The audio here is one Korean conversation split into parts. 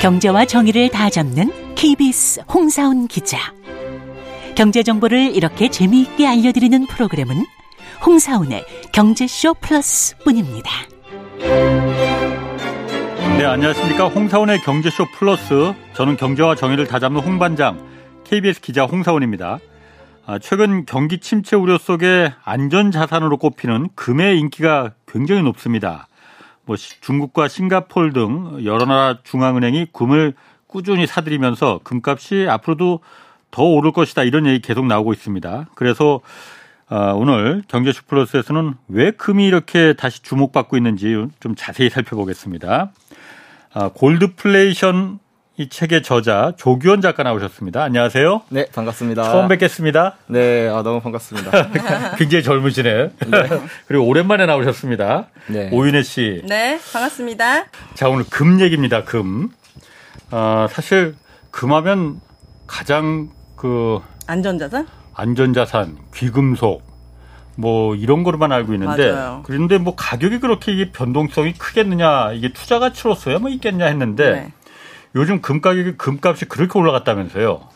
경제와 정의를 다 잡는 KBS 홍사훈 기자. 경제 정보를 이렇게 재미있게 알려드리는 프로그램은 홍사훈의 경제쇼 플러스뿐입니다. 네, 안녕하십니까. 홍사훈의 경제쇼 플러스. 저는 경제와 정의를 다 잡는 홍반장, KBS 기자 홍사훈입니다. 아, 최근 경기 침체 우려 속에 안전 자산으로 꼽히는 금의 인기가 굉장히 높습니다. 뭐 중국과 싱가폴 등 여러 나라 중앙은행이 금을 꾸준히 사들이면서 금값이 앞으로도 더 오를 것이다 이런 얘기 계속 나오고 있습니다. 그래서 어, 오늘 경제쇼 플러스에서는 왜 금이 이렇게 다시 주목받고 있는지 좀 자세히 살펴보겠습니다. 아, 골드플레이션 이 책의 저자 조규원 작가 나오셨습니다. 안녕하세요. 네, 반갑습니다. 처음 뵙겠습니다. 네, 아, 너무 반갑습니다. 굉장히 젊으시네. 네. 그리고 오랜만에 나오셨습니다. 네. 오윤혜 씨. 네, 반갑습니다. 자, 오늘 금 얘기입니다. 금. 아, 사실 금하면 가장 그 안전자산? 안전자산, 귀금속 뭐 이런 거로만 알고 있는데 맞아요. 그런데 뭐 가격이 그렇게 이게 변동성이 크겠느냐 이게 투자 가치로서야 뭐 있겠냐 했는데 네. 요즘 금 가격이 금값이 그렇게 올라갔다면서요.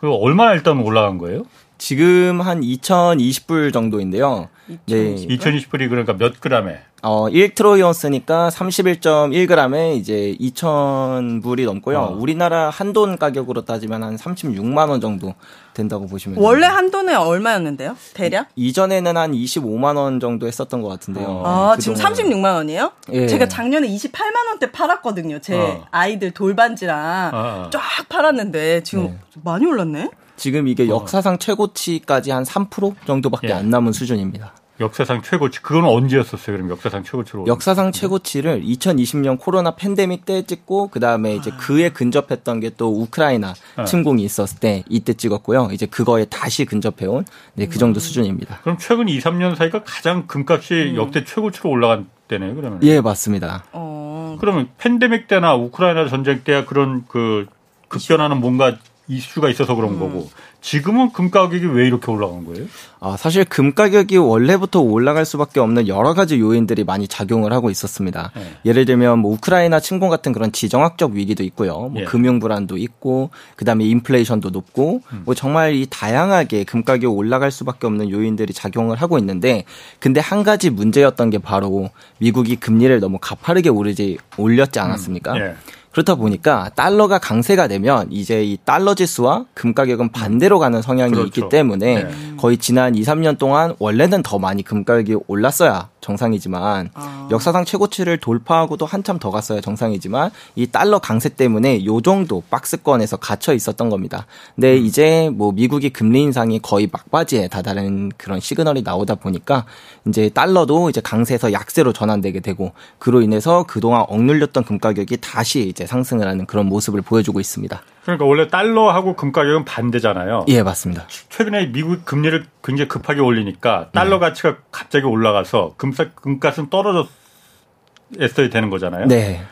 그 얼마나 일단 올라간 거예요? 지금 한 2,020불 정도인데요. 2,020불? 네. 2,020불이 그러니까 몇 그램에? 어, 1트로이언스니까 31.1g에 이제 2,000불이 넘고요. 어. 우리나라 한돈 가격으로 따지면 한 36만 원 정도 된다고 보시면 돼요. 원래 한돈에 얼마였는데요? 대략? 이전에는 한 25만 원 정도 했었던 것 같은데요. 어. 아, 네, 지금 36만 원이에요? 예. 제가 작년에 28만 원대 팔았거든요. 제 어. 아이들 돌반지랑 어. 쫙 팔았는데 지금 네. 많이 올랐네? 지금 이게 어. 역사상 최고치까지 한 3% 정도밖에 예. 안 남은 수준입니다. 역사상 최고치 그건 언제였었어요? 그럼 역사상 최고치로 역사상 최고치를 2020년 코로나 팬데믹 때 찍고 그 다음에 이제 아. 그에 근접했던 게 또 우크라이나 네. 침공이 있었을 때 이때 찍었고요. 이제 그거에 다시 근접해온 네, 그 정도 음. 수준입니다. 그럼 최근 2, 3년 사이가 가장 금값이 음. 역대 최고치로 올라간 때네요. 그러면 예 맞습니다. 어... 그러면 팬데믹 때나 우크라이나 전쟁 때야 그런 그 급변하는 뭔가 이슈가 있어서 그런 음. 거고 지금은 금 가격이 왜 이렇게 올라간 거예요? 아, 사실 금 가격이 원래부터 올라갈 수밖에 없는 여러 가지 요인들이 많이 작용을 하고 있었습니다. 네. 예를 들면 뭐 우크라이나 침공 같은 그런 지정학적 위기도 있고요. 뭐 예. 금융 불안도 있고 그다음에 인플레이션도 높고 음. 뭐 정말 이 다양하게 금 가격이 올라갈 수밖에 없는 요인들이 작용을 하고 있는데 근데 한 가지 문제였던 게 바로 미국이 금리를 너무 가파르게 오르지 올렸지 않았습니까? 음. 예. 그렇다 보니까 달러가 강세가 되면 이제 이 달러 지수와 금 가격은 반대로 가는 성향이 그렇죠. 있기 때문에 네. 거의 지난 2, 3년 동안 원래는 더 많이 금 가격이 올랐어야 정상이지만 아. 역사상 최고치를 돌파하고도 한참 더 갔어야 정상이지만 이 달러 강세 때문에 요 정도 박스권에서 갇혀 있었던 겁니다. 근데 음. 이제 뭐 미국이 금리 인상이 거의 막바지에 다다른 그런 시그널이 나오다 보니까 이제 달러도 이제 강세에서 약세로 전환되게 되고 그로 인해서 그동안 억눌렸던 금 가격이 다시 이제 상승을 하는 그런 모습을 보여주고 있습니다. 그러니까 원래 달러하고 금 가격은 반대잖아요. 예, 맞습니다. 최근에 미국 금리를 굉장히 급하게 올리니까 달러 네. 가치가 갑자기 올라가서 금값 금값은 떨어졌어야 되는 거잖아요. 네.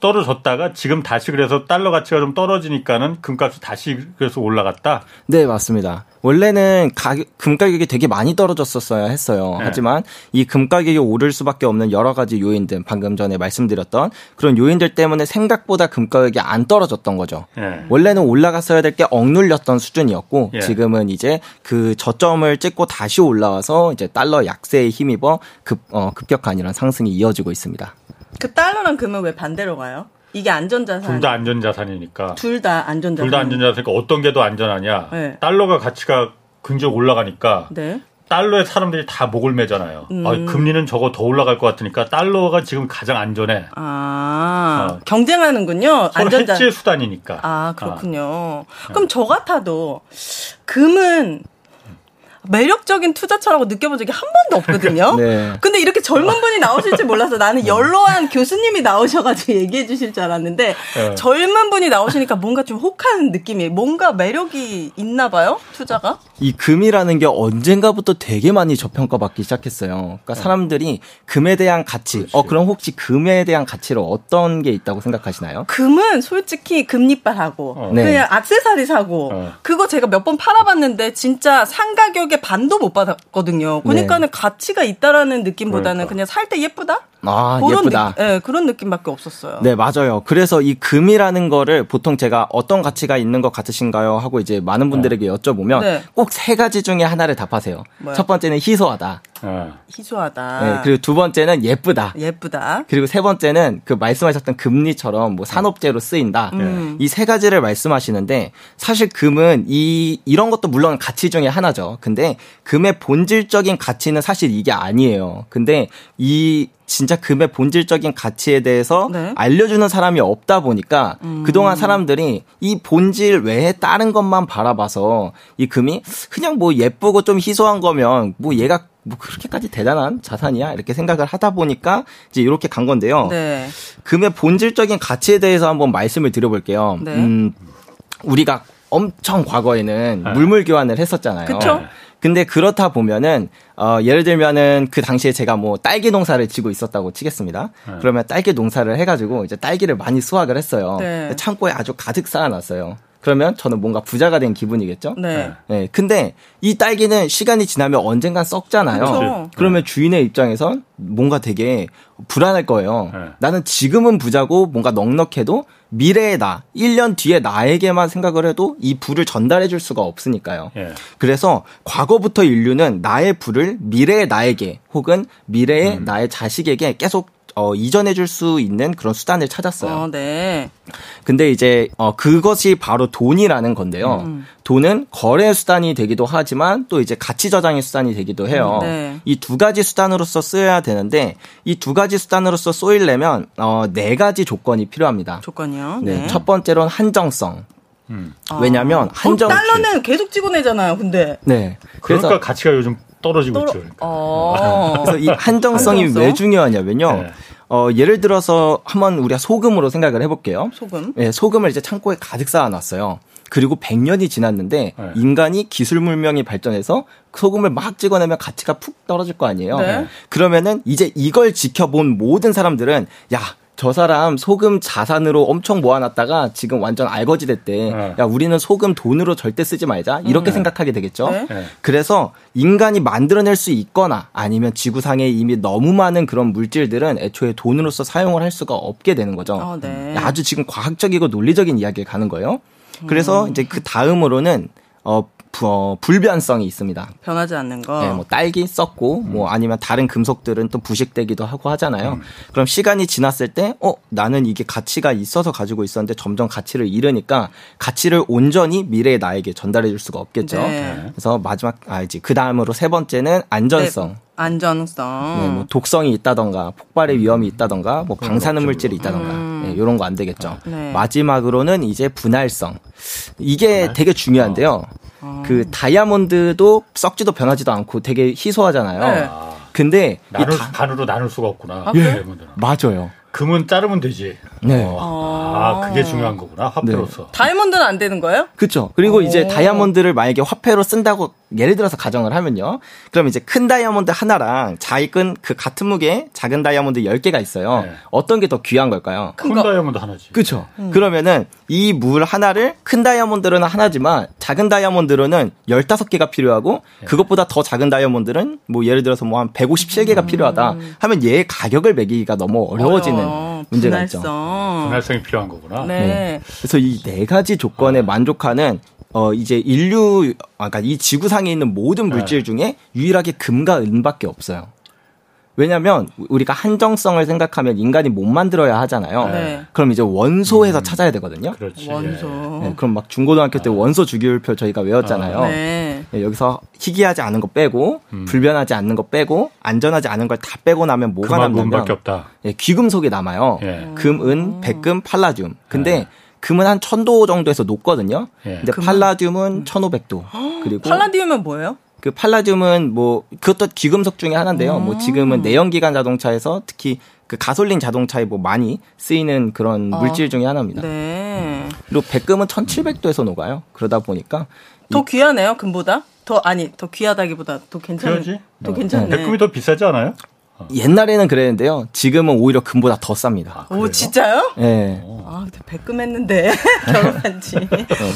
떨어졌다가 지금 다시 그래서 달러 가치가 좀 떨어지니까는 금값이 다시 그래서 올라갔다. 네, 맞습니다. 원래는 가격, 금 가격이 되게 많이 떨어졌었어야 했어요. 네. 하지만 이 금 가격이 오를 수밖에 없는 여러 가지 요인들, 방금 전에 말씀드렸던 그런 요인들 때문에 생각보다 금 가격이 안 떨어졌던 거죠. 네. 원래는 올라갔어야 될 게 억눌렸던 수준이었고 네. 지금은 이제 그 저점을 찍고 다시 올라와서 이제 달러 약세에 힘입어 급, 어, 급격한 이런 상승이 이어지고 있습니다. 그 달러랑 금은 왜 반대로 가요? 이게 안전자산. 둘 다 안전자산이니까. 둘 다 안전자산. 둘 다 안전자산이니까 어떤 게 더 안전하냐. 네. 달러가 가치가 굉장히 올라가니까. 네. 달러에 사람들이 다 목을 매잖아요. 음. 아, 금리는 저거 더 올라갈 것 같으니까 달러가 지금 가장 안전해. 아, 어. 경쟁하는군요. 안전자. 해지 수단이니까. 아, 그렇군요. 어. 그럼 저 같아도 금은 매력적인 투자처라고 느껴본 적이 한 번도 없거든요. 네. 근데 이렇게 젊은 분이 나오실 줄 몰라서 나는 네. 연로한 교수님이 나오셔가지고 얘기해 주실 줄 알았는데 네. 젊은 분이 나오시니까 뭔가 좀 혹한 느낌이 뭔가 매력이 있나 봐요 투자가. 이 금이라는 게 언젠가부터 되게 많이 저평가받기 시작했어요. 그러니까 네. 사람들이 금에 대한 가치. 그렇지. 어 그럼 혹시 금에 대한 가치로 어떤 게 있다고 생각하시나요? 금은 솔직히 금리빨하고 어. 그냥 네. 악세사리 사고 어. 그거 제가 몇 번 팔아봤는데 진짜 상 가격에 반도 못 받았거든요. 그러니까는 네. 가치가 있다라는 느낌보다는 그러니까. 그냥 살 때 예쁘다? 아, 예쁘다. 느, 네, 그런 느낌밖에 없었어요. 네, 맞아요. 그래서 이 금이라는 거를 보통 제가 어떤 가치가 있는 것 같으신가요? 하고 이제 많은 분들에게 네. 여쭤보면 네. 꼭세 가지 중에 하나를 답하세요. 뭐야? 첫 번째는 희소하다. 네. 희소하다. 네, 그리고 두 번째는 예쁘다. 예쁘다. 그리고 세 번째는 그 말씀하셨던 금리처럼 뭐 산업재로 쓰인다. 음. 이세 가지를 말씀하시는데 사실 금은 이 이런 것도 물론 가치 중에 하나죠. 근데 금의 본질적인 가치는 사실 이게 아니에요. 근데 이 진짜 금의 본질적인 가치에 대해서 네. 알려주는 사람이 없다 보니까 음. 그동안 사람들이 이 본질 외에 다른 것만 바라봐서 이 금이 그냥 뭐 예쁘고 좀 희소한 거면 뭐 얘가 뭐 그렇게까지 대단한 자산이야 이렇게 생각을 하다 보니까 이제 이렇게 간 건데요. 네. 금의 본질적인 가치에 대해서 한번 말씀을 드려볼게요. 네. 음, 우리가 엄청 과거에는 네. 물물 교환을 했었잖아요. 그쵸? 근데 그렇다 보면은 어 예를 들면은 그 당시에 제가 뭐 딸기 농사를 지고 있었다고 치겠습니다. 네. 그러면 딸기 농사를 해가지고 이제 딸기를 많이 수확을 했어요. 네. 창고에 아주 가득 쌓아놨어요. 그러면 저는 뭔가 부자가 된 기분이겠죠? 네. 네. 근데 이 딸기는 시간이 지나면 언젠간 썩잖아요. 그렇죠. 그러면 주인의 입장에선 뭔가 되게 불안할 거예요. 네. 나는 지금은 부자고 뭔가 넉넉해도 미래의 나, 1년 뒤에 나에게만 생각을 해도 이 부를 전달해 줄 수가 없으니까요. 네. 그래서 과거부터 인류는 나의 부를 미래의 나에게 혹은 미래의 음. 나의 자식에게 계속 어, 이전해 줄 수 있는 그런 수단을 찾았어요. 어, 네. 근데 이제 어, 그것이 바로 돈이라는 건데요. 음. 돈은 거래 수단이 되기도 하지만 또 이제 가치 저장의 수단이 되기도 해요. 음, 네. 이두 가지 수단으로서 쓰여야 되는데 이 두 가지 수단으로서 쏘이려면 어, 네 가지 조건이 필요합니다. 조건이요? 네. 네. 첫 번째로는 한정성. 음. 왜냐하면 아. 한정 달러는 계속 찍어내잖아요. 근데 네. 그래서 그러니까 가치가 요즘 떨어지고 떨어... 있죠. 그러니까. 어... 그래서 이 한정성이 한정성? 왜 중요하냐면요. 네. 어, 예를 들어서 한번 우리가 소금으로 생각을 해볼게요. 소금? 네, 소금을 이제 창고에 가득 쌓아놨어요. 그리고 100년이 지났는데 네. 인간이 기술 문명이 발전해서 소금을 막 찍어내면 가치가 푹 떨어질 거 아니에요. 네. 그러면은 이제 이걸 지켜본 모든 사람들은 야, 저 사람 소금 자산으로 엄청 모아놨다가 지금 완전 알거지 됐대. 네. 야, 우리는 소금 돈으로 절대 쓰지 말자. 이렇게 음. 생각하게 되겠죠. 네. 네. 그래서 인간이 만들어낼 수 있거나 아니면 지구상에 이미 너무 많은 그런 물질들은 애초에 돈으로서 사용을 할 수가 없게 되는 거죠. 어, 네. 아주 지금 과학적이고 논리적인 이야기를 가는 거예요. 그래서 음. 이제 그 다음으로는 어 어, 불변성이 있습니다. 변하지 않는 거. 네, 뭐 딸기 썩고 음. 뭐 아니면 다른 금속들은 또 부식되기도 하고 하잖아요. 음. 그럼 시간이 지났을 때, 어, 나는 이게 가치가 있어서 가지고 있었는데 점점 가치를 잃으니까 가치를 온전히 미래의 나에게 전달해 줄 수가 없겠죠. 네. 그래서 마지막 아이지 그 다음으로 세 번째는 안전성. 네. 안전성. 네, 뭐 독성이 있다던가 폭발의 위험이 있다던가 뭐 방사능 물질이 있다던가 음. 네, 이런 거 안 되겠죠. 네. 마지막으로는 이제 분할성. 이게 분할? 되게 중요한데요. 어. 그 다이아몬드도 썩지도 변하지도 않고 되게 희소하잖아요. 네. 근데 나눌, 다... 반으로 나눌 수가 없구나. 아, 예, 맞아요. 금은 자르면 되지. 네. 어. 아, 그게 중요한 거구나. 화폐로서. 네. 다이아몬드는 안 되는 거예요? 그렇죠. 그리고 오. 이제 다이아몬드를 만약에 화폐로 쓴다고 예를 들어서 가정을 하면요. 그럼 이제 큰 다이아몬드 하나랑 작은 그 같은 무게 작은 다이아몬드 10개가 있어요. 네. 어떤 게 더 귀한 걸까요? 큰, 큰 다이아몬드 하나지. 그렇죠. 음. 그러면은 이 물 하나를 큰 다이아몬드로는 하나지만 작은 다이아몬드로는 15개가 필요하고 네. 그것보다 더 작은 다이아몬드는 뭐 예를 들어서 뭐 한 157개가 음. 필요하다 하면 얘의 가격을 매기기가 너무 어려워지는 어려워. 문제가 분할성. 있죠. 분할성이 필요한 거구나. 네. 네. 그래서 이 네 가지 조건에 아. 만족하는 어 이제 인류 아까 그러니까 이 지구상에 있는 모든 물질 네. 중에 유일하게 금과 은밖에 없어요. 왜냐하면 우리가 한정성을 생각하면 인간이 못 만들어야 하잖아요. 네. 그럼 이제 원소에서 음. 찾아야 되거든요. 그렇지. 원소. 네, 그럼 막 중고등학교 때 아. 원소 주기율표 저희가 외웠잖아요. 아. 네. 네, 여기서 희귀하지 않은 거 빼고 음. 불변하지 않는 거 빼고 안전하지 않은 걸 다 빼고 나면 뭐가 남냐면 예, 귀금속이 남아요. 예. 금, 은, 음. 백금, 팔라듐. 근데 예. 금은 한 1000도 정도에서 녹거든요. 예. 근데 금은? 팔라듐은 1500도. 그리고 팔라듐은 뭐예요? 그 팔라듐은 뭐 그것도 귀금속 중에 하나인데요. 음. 뭐 지금은 내연기관 자동차에서 특히 그 가솔린 자동차에 뭐 많이 쓰이는 그런 어. 물질 중에 하나입니다. 네. 그리고 백금은 1700도에서 녹아요. 그러다 보니까 더 귀하네요, 금보다? 더 아니, 더 귀하다기보다 더 괜찮은 더 괜찮네. 백금이 더 비싸지 않아요? 어. 옛날에는 그랬는데요. 지금은 오히려 금보다 더 쌉니다. 아, 오, 진짜요? 네. 아, 근데 백금 했는데 결혼한 지. 어,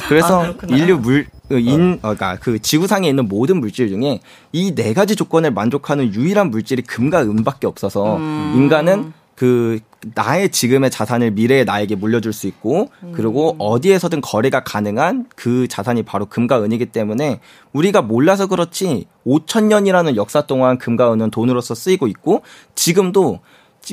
그래서 아, 인류 물그 인, 어, 그러니까 그 지구상에 있는 모든 물질 중에 이 네 가지 조건을 만족하는 유일한 물질이 금과 은밖에 없어서 음. 인간은 그 나의 지금의 자산을 미래의 나에게 물려줄 수 있고 그리고 어디에서든 거래가 가능한 그 자산이 바로 금과 은이기 때문에 우리가 몰라서 그렇지 5천 년이라는 역사 동안 금과 은은 돈으로서 쓰이고 있고 지금도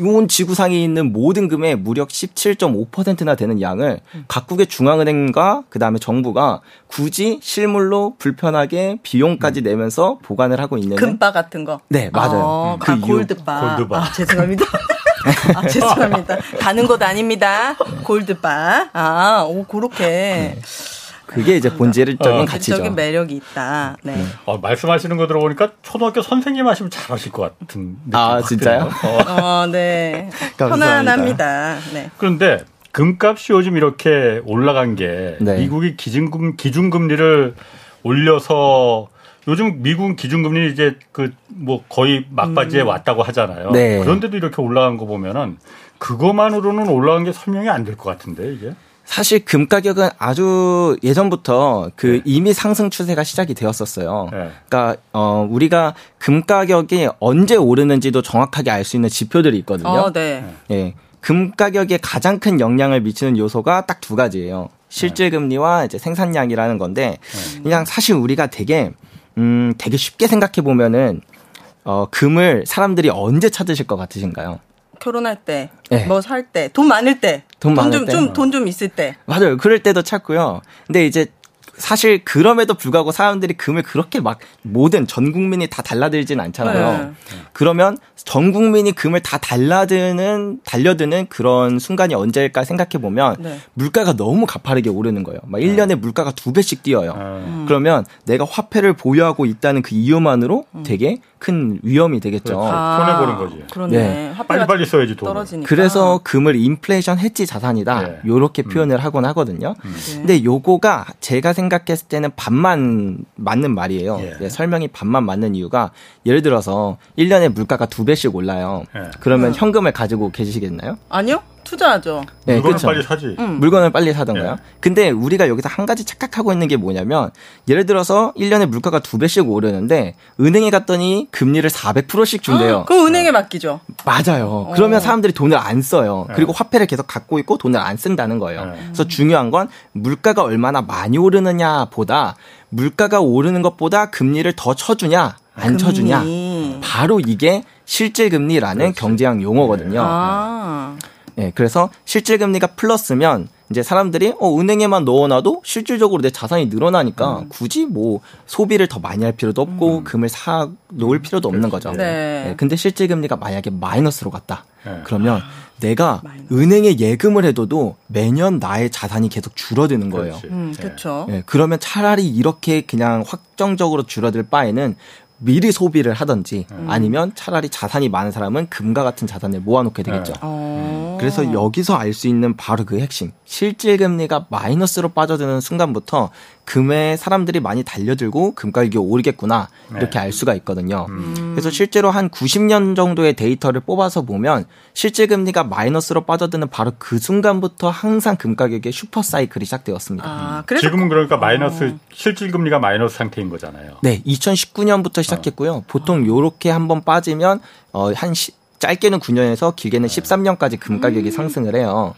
온 지구상에 있는 모든 금의 무력 17.5%나 되는 양을 각국의 중앙은행과 그다음에 정부가 굳이 실물로 불편하게 비용까지 내면서 보관을 하고 있는 금바 같은 거. 네, 맞아요. 어, 그 아, 골드바. 골드바. 아, 죄송합니다. 아, 죄송합니다. 가는 곳 아닙니다. 골드바. 아, 오, 그렇게. 네. 그게 이제 본질적인 어, 가치죠. 본질적인 매력이 있다. 네. 네. 어, 말씀하시는 거 들어보니까 초등학교 선생님 하시면 잘하실 것 같은 느낌. 아 진짜요? 어, 어 네. 편안합니다. 네. 그런데 금값이 요즘 이렇게 올라간 게 네. 미국이 기준금 기준금리를 올려서 요즘 미국 기준금리 이제 그 뭐 거의 막바지에 음. 왔다고 하잖아요. 네. 그런데도 이렇게 올라간 거 보면은 그것만으로는 올라간 게 설명이 안 될 것 같은데 이게. 사실 금 가격은 아주 예전부터 그 네. 이미 상승 추세가 시작이 되었었어요. 네. 그러니까 어 우리가 금 가격이 언제 오르는지도 정확하게 알 수 있는 지표들이 있거든요. 어, 네. 예. 금 가격에 가장 큰 영향을 미치는 요소가 딱 두 가지예요. 실질 금리와 이제 생산량이라는 건데 네. 그냥 사실 우리가 되게 음 되게 쉽게 생각해 보면은 어 금을 사람들이 언제 찾으실 것 같으신가요? 결혼할 때, 네. 뭐살 때, 돈 많을 때, 돈, 돈 좀, 좀, 돈좀 있을 때. 맞아요. 그럴 때도 찾고요. 근데 이제 사실 그럼에도 불구하고 사람들이 금을 그렇게 막 모든 전 국민이 다 달라들진 않잖아요. 네. 그러면 전 국민이 금을 다 달라드는 달려드는 그런 순간이 언제일까 생각해 보면 네. 물가가 너무 가파르게 오르는 거예요. 막 1년에 물가가 두 배씩 뛰어요. 음. 그러면 내가 화폐를 보유하고 있다는 그 이유만으로 음. 되게 큰 위험이 되겠죠. 아, 손해 보는 거지. 그러네. 네. 빨리 빨리 써야지 돈. 떨어지니까. 그래서 금을 인플레이션 해지 자산이다. 네. 요렇게 음. 표현을 하곤 하거든요. 음. 네. 근데 요거가 제가 생각 했을 때는 반만 맞는 말이에요. 예. 네, 설명이 반만 맞는 이유가 예를 들어서 1년에 물가가 두 배씩 올라요. 예. 그러면 네. 현금을 가지고 계시겠나요? 아니요. 투자하죠. 네, 물건을 그렇죠. 빨리 사지. 음. 물건을 빨리 사던가요? 예. 근데 우리가 여기서 한 가지 착각하고 있는 게 뭐냐면 예를 들어서 1년에 물가가 두 배씩 오르는데 은행에 갔더니 금리를 400%씩 준대요. 그 은행에 맡기죠. 맞아요. 어. 그러면 사람들이 돈을 안 써요. 네. 그리고 화폐를 계속 갖고 있고 돈을 안 쓴다는 거예요. 네. 그래서 중요한 건 물가가 얼마나 많이 오르느냐보다 물가가 오르는 것보다 금리를 더 쳐주냐 안 금리. 쳐주냐 바로 이게 실질 금리라는 경제학 용어거든요. 아. 예, 그래서 실질 금리가 플러스면 이제 사람들이 어 은행에만 넣어놔도 실질적으로 내 자산이 늘어나니까 음. 굳이 뭐 소비를 더 많이 할 필요도 없고 음. 금을 사 놓을 필요도 없는 거죠. 네. 네. 근데 실질 금리가 만약에 마이너스로 갔다. 네. 그러면 내가 마이너스. 은행에 예금을 해둬도 매년 나의 자산이 계속 줄어드는 거예요. 음, 그렇죠. 네. 그러면 차라리 이렇게 그냥 확정적으로 줄어들 바에는 미리 소비를 하든지 음. 아니면 차라리 자산이 많은 사람은 금과 같은 자산을 모아놓게 되겠죠. 네. 그래서 여기서 알 수 있는 바로 그 핵심. 실질 금리가 마이너스로 빠져드는 순간부터 금에 사람들이 많이 달려들고 금 가격이 오르겠구나 이렇게 네. 알 수가 있거든요. 음. 그래서 실제로 한 90년 정도의 데이터를 뽑아서 보면 실질 금리가 마이너스로 빠져드는 바로 그 순간부터 항상 금 가격의 슈퍼 사이클이 시작되었습니다. 아, 지금은 그러니까 마이너스 어. 실질 금리가 마이너스 상태인 거잖아요. 네, 2019년부터 시작했고요. 어. 보통 요렇게 한번 빠지면 어, 한 시, 짧게는 9년에서 길게는 네. 13년까지 금 가격이 음. 상승을 해요.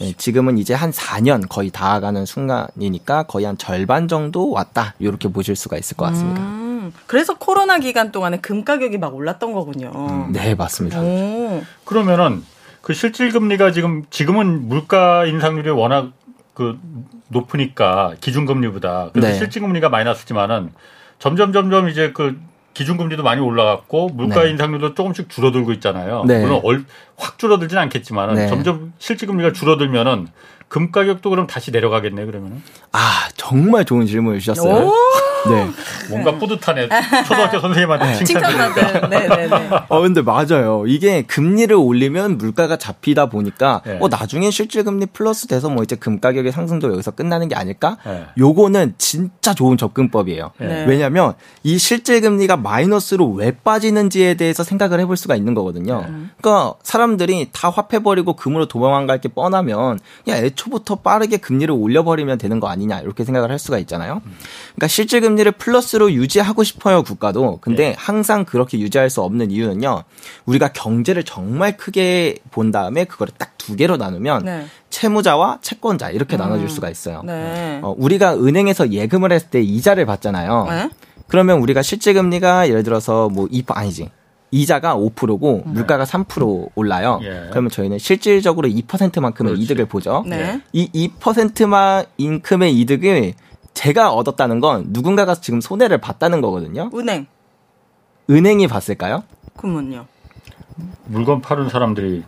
네, 지금은 이제 한 4년 거의 다 가는 순간이니까 거의 한 절반 정도 왔다. 이렇게 보실 수가 있을 것 같습니다. 음. 그래서 코로나 기간 동안에 금 가격이 막 올랐던 거군요. 음. 네, 맞습니다. 오. 그러면은 그 실질 금리가 지금 지금은 물가 인상률이 워낙 그 높으니까 기준 금리보다 그래서 네. 실질 금리가 마이너스지만은 점점 점점 이제 그 기준금리도 많이 올라갔고 물가 네. 인상률도 조금씩 줄어들고 있잖아요. 네. 물론 얼, 확 줄어들진 않겠지만 네. 점점 실질금리가 줄어들면은 금 가격도 그럼 다시 내려가겠네 그러면은. 아 정말 좋은 질문을 주셨어요. 네. 뭔가 뿌듯하네. 초등학교 선생님한테 칭찬받는. 네네네. 어 근데 맞아요. 이게 금리를 올리면 물가가 잡히다 보니까 네. 어 나중에 실질 금리 플러스 돼서 뭐 이제 금 가격의 상승도 여기서 끝나는 게 아닐까? 네. 요거는 진짜 좋은 접근법이에요. 네. 왜냐하면 이 실질 금리가 마이너스로 왜 빠지는지에 대해서 생각을 해볼 수가 있는 거거든요. 네. 그러니까 사람들이 다 화폐 버리고 금으로 도망갈 게 뻔하면 야 애초부터 빠르게 금리를 올려버리면 되는 거 아니냐 이렇게 생각을 할 수가 있잖아요. 그러니까 실질 금리 를 플러스로 유지하고 싶어요 국가도. 근데 네. 항상 그렇게 유지할 수 없는 이유는요. 우리가 경제를 정말 크게 본 다음에 그거를 딱 두 개로 나누면 네. 채무자와 채권자 이렇게 음. 나눠줄 수가 있어요. 네. 어, 우리가 은행에서 예금을 했을 때 이자를 받잖아요. 네? 그러면 우리가 실질 금리가 예를 들어서 뭐 2% 아니지. 이자가 5%고 네. 물가가 3% 올라요. 예. 그러면 저희는 실질적으로 2%만큼의 그렇지. 이득을 보죠. 네. 이 2%만큼의 이득을 제가 얻었다는 건 누군가가 지금 손해를 봤다는 거거든요. 은행. 은행이 봤을까요? 그러면요. 물건 파는 사람들이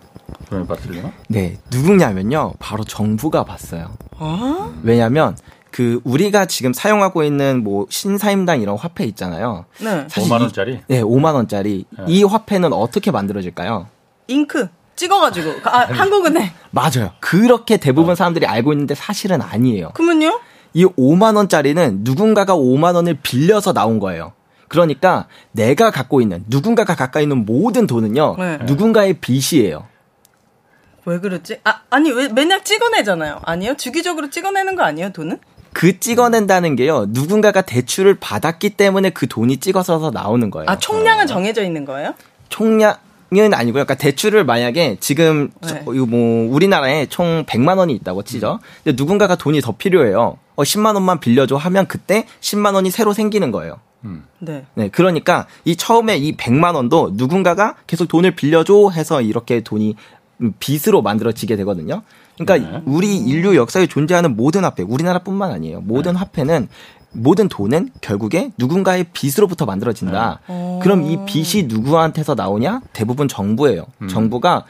손해를 봤을래요? 네, 누구냐면요. 바로 정부가 봤어요. 어? 왜냐하면 그 우리가 지금 사용하고 있는 뭐 신사임당 이런 화폐 있잖아요. 네. 5만 원짜리? 네, 5만 원짜리. 네. 이 화폐는 어떻게 만들어질까요? 잉크 찍어가지고 아, 한국은행. 맞아요. 그렇게 대부분 사람들이 알고 있는데 사실은 아니에요. 그러면요? 이 5만 원짜리는 누군가가 5만 원을 빌려서 나온 거예요. 그러니까 내가 갖고 있는 누군가가 가까이 있는 모든 돈은요 네. 누군가의 빚이에요. 왜 그렇지? 아 아니 왜 맨날 찍어내잖아요. 아니요 주기적으로 찍어내는 거 아니에요 돈은? 그 찍어낸다는 게요. 누군가가 대출을 받았기 때문에 그 돈이 찍어서 나오는 거예요. 아, 총량은 정해져 있는 거예요? 총량 은 아니고요. 그러니까 대출을 만약에 지금 네. 이거 뭐 우리나라에 총 100만 원이 있다고 치죠. 근데 누군가가 돈이 더 필요해요. 어 10만 원만 빌려줘 하면 그때 10만 원이 새로 생기는 거예요. 음. 네. 네. 그러니까 이 처음에 이 100만 원도 누군가가 계속 돈을 빌려줘 해서 이렇게 돈이 빚으로 만들어지게 되거든요. 그러니까 네. 우리 인류 역사에 존재하는 모든 화폐, 우리나라뿐만 아니에요. 모든 네. 화폐는 모든 돈은 결국에 누군가의 빚으로부터 만들어진다. 네. 그럼 이 빚이 누구한테서 나오냐? 대부분 정부예요. 음. 정부가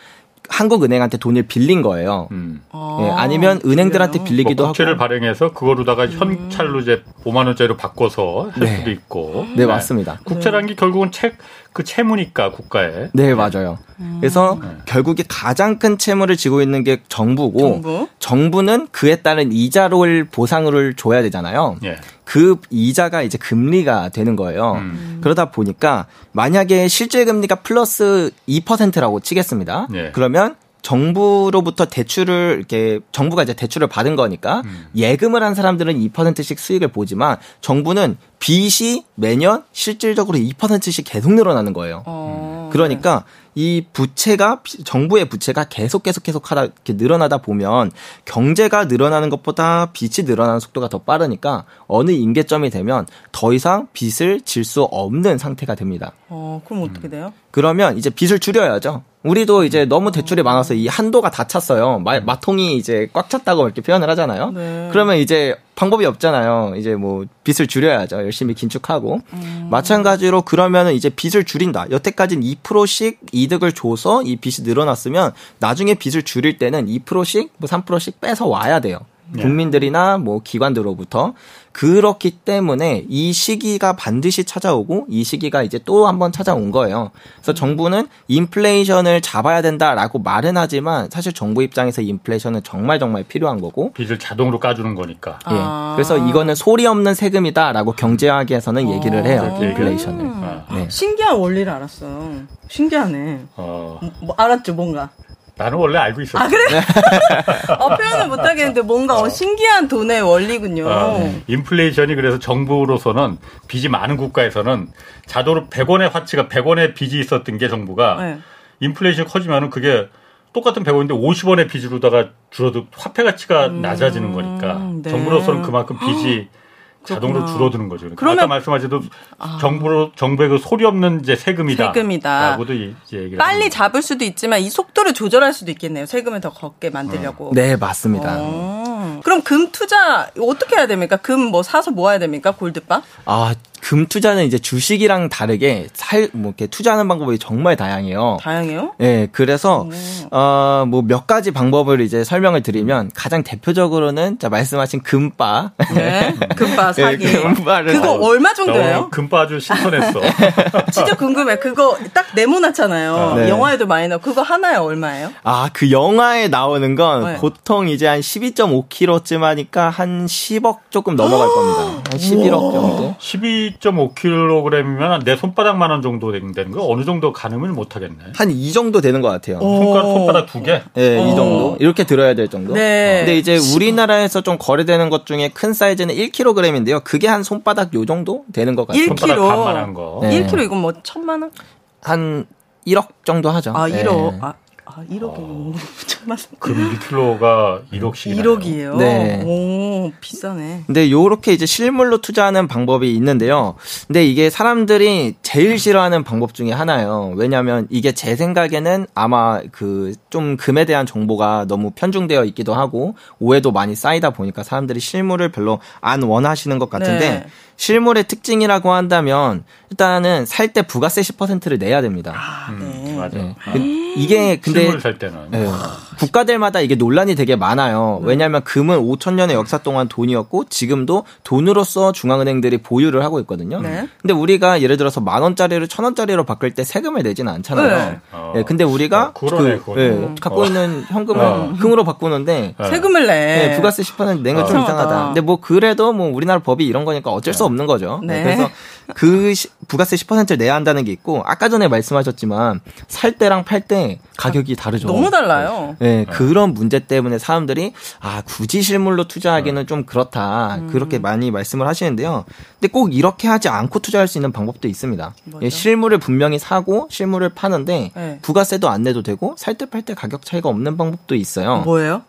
한국은행한테 돈을 빌린 거예요. 음. 예, 아니면 은행들한테 빌리기도 뭐 국채를 하고. 국채를 발행해서 그거로다가 음. 현찰로 이제 5만 원짜리로 바꿔서 할 네. 수도 있고. 네, 네. 맞습니다. 국채란 게 결국은 채, 그 채무니까 국가에. 네, 맞아요. 음. 그래서 네. 결국에 가장 큰 채무를 지고 있는 게 정부고 정부? 정부 는 그에 따른 이자를 보상을 줘야 되잖아요. 예. 그 이자가 이제 금리가 되는 거예요. 음. 그러다 보니까 만약에 실제 금리가 플러스 2%라고 치겠습니다. 예. 그러면 정부로부터 대출을 이렇게 정부가 이제 대출을 받은 거니까 음. 예금을 한 사람들은 2%씩 수익을 보지만 정부는 빚이 매년 실질적으로 2%씩 계속 늘어나는 거예요. 어. 그러니까 이 부채가 정부의 부채가 계속 계속 계속 하다 이렇게 늘어나다 보면 경제가 늘어나는 것보다 빚이 늘어나는 속도가 더 빠르니까 어느 임계점이 되면 더 이상 빚을 질 수 없는 상태가 됩니다. 어, 그럼 어떻게 돼요? 그러면 이제 빚을 줄여야죠. 우리도 이제 너무 대출이 많아서 이 한도가 다 찼어요. 마, 마통이 이제 꽉 찼다고 이렇게 표현을 하잖아요. 네. 그러면 이제 방법이 없잖아요. 이제 뭐 빚을 줄여야죠. 열심히 긴축하고. 음. 마찬가지로 그러면은 이제 빚을 줄인다. 여태까지는 2%씩 이득을 줘서 이 빚이 늘어났으면 나중에 빚을 줄일 때는 2%씩 뭐 3%씩 빼서 와야 돼요. 네. 국민들이나 뭐 기관들로부터 그렇기 때문에 이 시기가 반드시 찾아오고 이 시기가 이제 또 한번 찾아온 거예요. 그래서 정부는 인플레이션을 잡아야 된다라고 말은 하지만 사실 정부 입장에서 인플레이션은 정말 정말 필요한 거고 빚을 자동으로 까주는 거니까. 예. 아. 그래서 이거는 소리 없는 세금이다라고 경제학에서는 얘기를 해요. 아. 인플레이션을. 아. 네. 신기한 원리를 알았어. 신기하네. 어. 뭐, 알았죠, 뭔가. 나는 원래 알고 있었어. 아, 그래? 네. 어, 표현을 못 하겠는데 뭔가 어. 신기한 돈의 원리군요. 어, 네. 인플레이션이 그래서 정부로서는 빚이 많은 국가에서는 자동으로 100원의 화치가 100원의 빚이 있었던 게 정부가 네. 인플레이션이 커지면은 그게 똑같은 100원인데 50원의 빚으로다가 줄어도 화폐 가치가 음, 낮아지는 거니까 네. 정부로서는 그만큼 빚이 자동으로 줄어드는 거죠. 그러니까 그러면 아까 말씀하셔도 아. 정부로 정부의 그 소리 없는 이제 세금이다. 세금이다. 라고도 이제 얘기를 빨리 잡을 수도 있지만 이 속도를 조절할 수도 있겠네요. 세금을 더 걷게 만들려고. 어. 네, 맞습니다. 어. 그럼 금 투자 어떻게 해야 됩니까? 금 뭐 사서 모아야 됩니까? 골드바? 아, 금 투자는 이제 주식이랑 다르게 살, 뭐 이렇게 투자하는 방법이 정말 다양해요. 다양해요? 네, 그래서, 어, 뭐 몇 가지 방법을 이제 설명을 드리면 가장 대표적으로는 자, 말씀하신 금바. 네. 금바 네, 사기. 네, 금바를. 그거 어, 얼마 정도예요? 금바 아주 신선했어. 진짜 궁금해. 그거 딱 네모나잖아요. 네. 영화에도 많이 나오 그거 하나에 얼마예요? 아, 그 영화에 나오는 건 네. 보통 이제 한 12.5kg쯤 하니까 한 10억 조금 넘어갈 겁니다. 한 11억 정도. 12.5kg이면 내 손바닥만 한 정도 되는 거 어느 정도 가늠을 못 하겠네. 한 이 정도 되는 것 같아요. 손가락, 손바닥 두 개? 네, 이 정도. 이렇게 들어야 될 정도. 네. 근데 이제 우리나라에서 좀 거래되는 것 중에 큰 사이즈는 1kg인데요. 그게 한 손바닥 요 정도 되는 것 같아요. 1kg. 손바닥 반만한 거. 네. 1kg 이건 뭐 천만 원? 한 1억 정도 하죠. 아, 1억. 네. 아, 아, 1억이 어. 정말 그럼 1kg가 1억씩 1억이에요. 네. 오, 비싸네. 근데 요렇게 이제 실물로 투자하는 방법이 있는데요. 근데 이게 사람들이 제일 싫어하는 방법 중에 하나예요. 왜냐면 이게 제 생각에는 아마 그 좀 금에 대한 정보가 너무 편중되어 있기도 하고 오해도 많이 쌓이다 보니까 사람들이 실물을 별로 안 원하시는 것 같은데 네. 실물의 특징이라고 한다면 일단은 살 때 부가세 10%를 내야 됩니다. 아, 네. 음, 맞아. 네. 아. 이게 근데 실물 살 때는 네. 국가들마다 이게 논란이 되게 많아요. 네. 왜냐하면 금은 5천 년의 역사 동안 돈이었고 지금도 돈으로서 중앙은행들이 보유를 하고 있거든요. 네. 근데 우리가 예를 들어서 만 원짜리를 천 원짜리로 바꿀 때 세금을 내지는 않잖아요. 네. 어. 네. 근데 우리가 어, 그러네, 그, 네, 갖고 어. 있는 현금을 어. 금으로 바꾸는데 네. 세금을 내. 네, 부가세 10% 낸 건좀 어. 이상하다. 근데 뭐 그래도 뭐 우리나라 법이 이런 거니까 어쩔 수 없는 거죠. 그래서 그 시, 부가세 10%를 내야 한다는 게 있고 아까 전에 말씀하셨지만 살 때랑 팔 때 가격이 다르죠. 너무 달라요. 네, 그런 문제 때문에 사람들이 아 굳이 실물로 투자하기는 네. 좀 그렇다 음. 그렇게 많이 말씀을 하시는데요. 근데 꼭 이렇게 하지 않고 투자할 수 있는 방법도 있습니다. 예, 실물을 분명히 사고 실물을 파는데 네. 부가세도 안 내도 되고 살 때 팔 때 가격 차이가 없는 방법도 있어요. 뭐예요?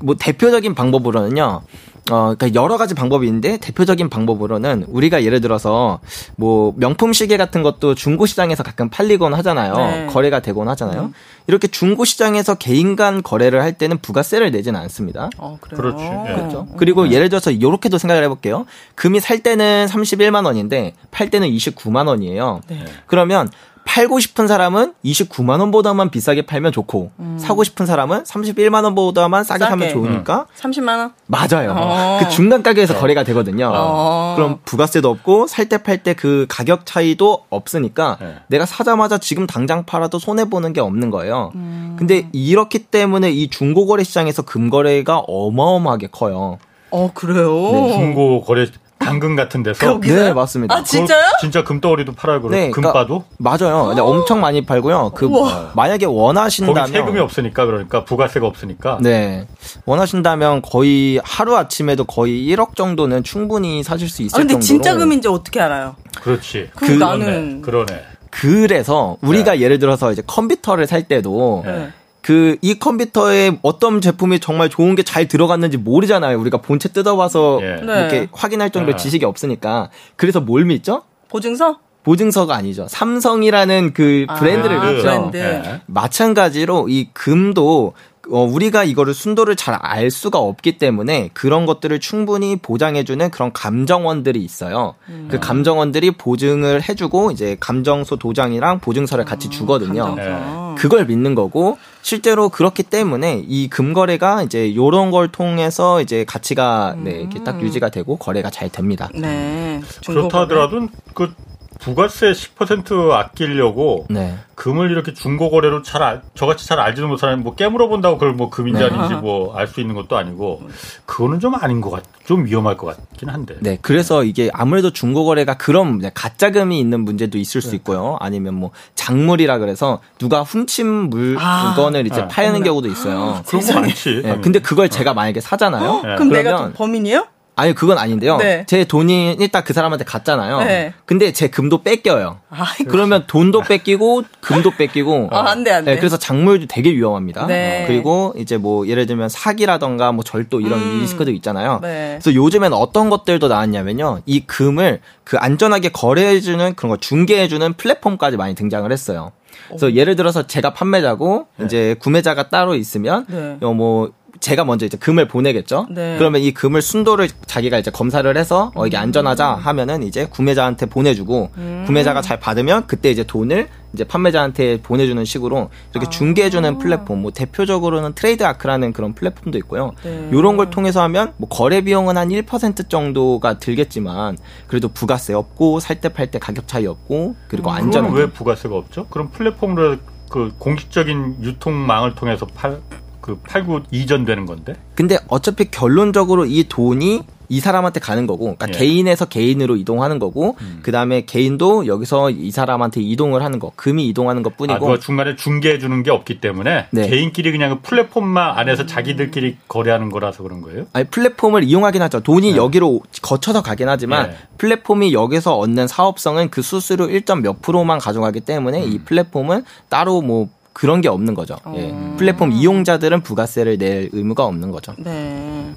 뭐 대표적인 방법으로는요. 어, 그러니까 여러 가지 방법이 있는데 대표적인 방법으로는 우리가 예를 들어서 뭐 명품 시계 같은 것도 중고 시장에서 가끔 팔리곤 하잖아요. 네. 거래가 되곤 하잖아요. 음. 이렇게 중고 시장에서 개인 간 거래를 할 때는 부가세를 내지는 않습니다. 어, 그렇지. 네. 그렇죠. 그리고 음. 예를 들어서 이렇게도 생각을 해 볼게요. 금이 살 때는 31만 원인데 팔 때는 29만 원이에요. 네. 그러면 팔고 싶은 사람은 29만 원보다만 비싸게 팔면 좋고 음. 사고 싶은 사람은 31만 원보다만 싸게, 싸게. 사면 좋으니까 음. 30만 원? 맞아요. 어. 그 중간 가격에서 어. 거래가 되거든요. 어. 그럼 부가세도 없고 살 때 팔 때 그 가격 차이도 없으니까 네. 내가 사자마자 지금 당장 팔아도 손해 보는 게 없는 거예요. 음. 근데 이렇기 때문에 이 중고 거래 시장에서 금거래가 어마어마하게 커요. 어 그래요? 네. 중고 거래 당근 같은 데서 거기서요? 네 맞습니다. 아 진짜요? 진짜 금덩어리도 팔아요 그럼 네, 금바도? 그러니까, 맞아요. 근데 엄청 많이 팔고요. 그 우와. 만약에 원하신다면 거기 세금이 없으니까 그러니까 부가세가 없으니까 네 원하신다면 거의 하루 아침에도 거의 1억 정도는 충분히 사실 수 있을 아, 근데 정도로. 진짜 금인지 어떻게 알아요? 그렇지. 그, 그 나는 그러네. 그래서 우리가 네. 예를 들어서 이제 컴퓨터를 살 때도 네. 그 이 컴퓨터에 어떤 제품이 정말 좋은 게 잘 들어갔는지 모르잖아요. 우리가 본체 뜯어봐서 예. 이렇게 네. 확인할 정도의 네. 지식이 없으니까. 그래서 뭘 믿죠? 보증서? 보증서가 아니죠. 삼성이라는 그 브랜드를 아, 믿죠. 브랜드. 네. 마찬가지로 이 금도 어, 우리가 이거를 순도를 잘 알 수가 없기 때문에 그런 것들을 충분히 보장해주는 그런 감정원들이 있어요. 음. 그 감정원들이 보증을 해주고 이제 감정소 도장이랑 보증서를 같이 음, 주거든요. 네. 그걸 믿는 거고 실제로 그렇기 때문에 이 금거래가 이제 요런 걸 통해서 이제 가치가 네, 이렇게 딱 음. 유지가 되고 거래가 잘 됩니다. 네. 그렇다 하더라도 그 부가세 10% 아끼려고 네. 금을 이렇게 중고 거래로 잘 알, 저같이 잘 알지도 못하는 뭐 깨물어 본다고 그걸 뭐 금인지 네. 아닌지 뭐 알 수 있는 것도 아니고 그거는 좀 아닌 것 같, 좀 위험할 것 같긴 한데. 네, 그래서 이게 아무래도 중고 거래가 그런 가짜금이 있는 문제도 있을 수 네. 있고요. 아니면 뭐 작물이라 그래서 누가 훔친 아. 물건을 아, 이제 네. 파는 경우도 있어요. 그런 거 많지. 네, 근데 그걸 제가 만약에 사잖아요. 어? 그럼 내가 범인이에요? 아니 그건 아닌데요. 네. 제 돈이 일단 그 사람한테 갔잖아요. 네. 근데 제 금도 뺏겨요. 아이고. 그러면 돈도 뺏기고 금도 뺏기고. 아, 안 돼, 안 돼. 네, 그래서 작물도 되게 위험합니다. 네. 그리고 이제 뭐 예를 들면 사기라던가 뭐 절도 이런 음. 리스크도 있잖아요. 네. 그래서 요즘엔 어떤 것들도 나왔냐면요. 이 금을 그 안전하게 거래해주는 그런 거 중개해주는 플랫폼까지 많이 등장을 했어요. 그래서 오. 예를 들어서 제가 판매자고 네. 이제 구매자가 따로 있으면 네. 어, 뭐 제가 먼저 이제 금을 보내겠죠. 네. 그러면 이 금을 순도를 자기가 이제 검사를 해서 어 이게 안전하자 하면은 이제 구매자한테 보내주고 음. 구매자가 잘 받으면 그때 이제 돈을 이제 판매자한테 보내주는 식으로 이렇게 아. 중개해주는 플랫폼, 뭐 대표적으로는 트레이드 아크라는 그런 플랫폼도 있고요. 네. 이런 걸 통해서 하면 뭐 거래 비용은 한 1% 정도가 들겠지만 그래도 부가세 없고 살 때 팔 때 가격 차이 없고 그리고 음. 안전. 왜 부가세가 없죠? 그럼 플랫폼으로 그 공식적인 유통망을 통해서 팔, 그 팔고 이전되는 건데? 근데 어차피 결론적으로 이 돈이 이 사람한테 가는 거고, 그러니까 예. 개인에서 개인으로 이동하는 거고, 음. 그 다음에 개인도 여기서 이 사람한테 이동을 하는 거, 금이 이동하는 것 뿐이고. 아, 중간에 중개해 주는 게 없기 때문에 네. 개인끼리 그냥 그 플랫폼만 안에서 자기들끼리 거래하는 거라서 그런 거예요? 아니 플랫폼을 이용하긴 하죠. 돈이 네. 여기로 거쳐서 가긴 하지만 네. 플랫폼이 여기서 얻는 사업성은 그 수수료 1. 몇 프로만 가져가기 때문에 음. 이 플랫폼은 따로 뭐 그런 게 없는 거죠. 어. 예. 플랫폼 이용자들은 부가세를 낼 의무가 없는 거죠. 네.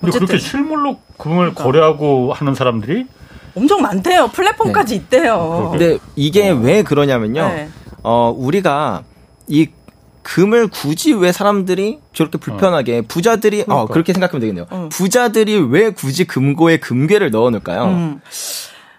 근데 그렇게 실물로 금을 그러니까. 거래하고 하는 사람들이 엄청 많대요. 플랫폼까지 네. 있대요. 근데 이게 어. 왜 그러냐면요. 네. 어, 우리가 이 금을 굳이 왜 사람들이 저렇게 불편하게 어. 부자들이 어, 그러니까. 어 그렇게 생각하면 되겠네요. 어. 부자들이 왜 굳이 금고에 금괴를 넣어 놓을까요? 음.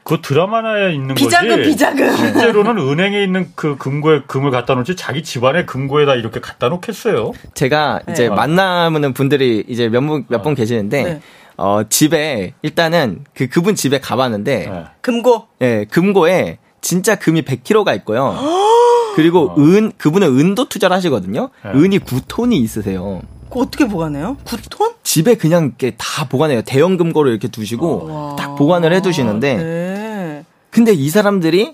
그 드라마나에 있는 비자금, 거지. 비자금. 실제로는 은행에 있는 그 금고에 금을 갖다 놓지 자기 집안의 금고에다 이렇게 갖다 놓겠어요. 제가 네. 이제 만나는 분들이 이제 몇분 몇분 어. 계시는데 네. 어 집에 일단은 그 그분 집에 가봤는데 네. 금고. 예, 네, 금고에 진짜 금이 100kg가 있고요. 그리고 어. 은 그분은 은도 투자를 하시거든요. 네. 은이 9톤이 있으세요. 그 어떻게 보관해요? 9톤? 집에 그냥 이렇게 다 보관해요. 대형 금고를 이렇게 두시고 어. 딱 보관을 해 두시는데 네. 근데 이 사람들이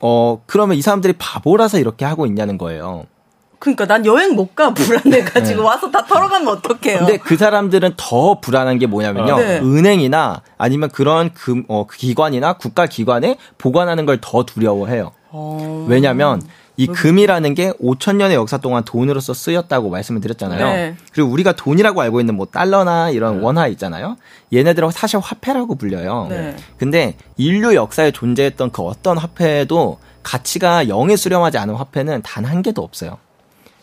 어 그러면 이 사람들이 바보라서 이렇게 하고 있냐는 거예요. 그러니까 난 여행 못 가 불안해가지고 네. 와서 다 털어가면 어떡해요? 근데 그 사람들은 더 불안한 게 뭐냐면요. 네. 은행이나 아니면 그런 금, 어, 기관이나 국가 기관에 보관하는 걸 더 두려워해요. 어... 왜냐면 이 금이라는 게 5천 년의 역사 동안 돈으로서 쓰였다고 말씀을 드렸잖아요. 네. 그리고 우리가 돈이라고 알고 있는 뭐 달러나 이런 네. 원화 있잖아요. 얘네들은 사실 화폐라고 불려요. 네. 근데 인류 역사에 존재했던 그 어떤 화폐도 가치가 0에 수렴하지 않은 화폐는 단 한 개도 없어요.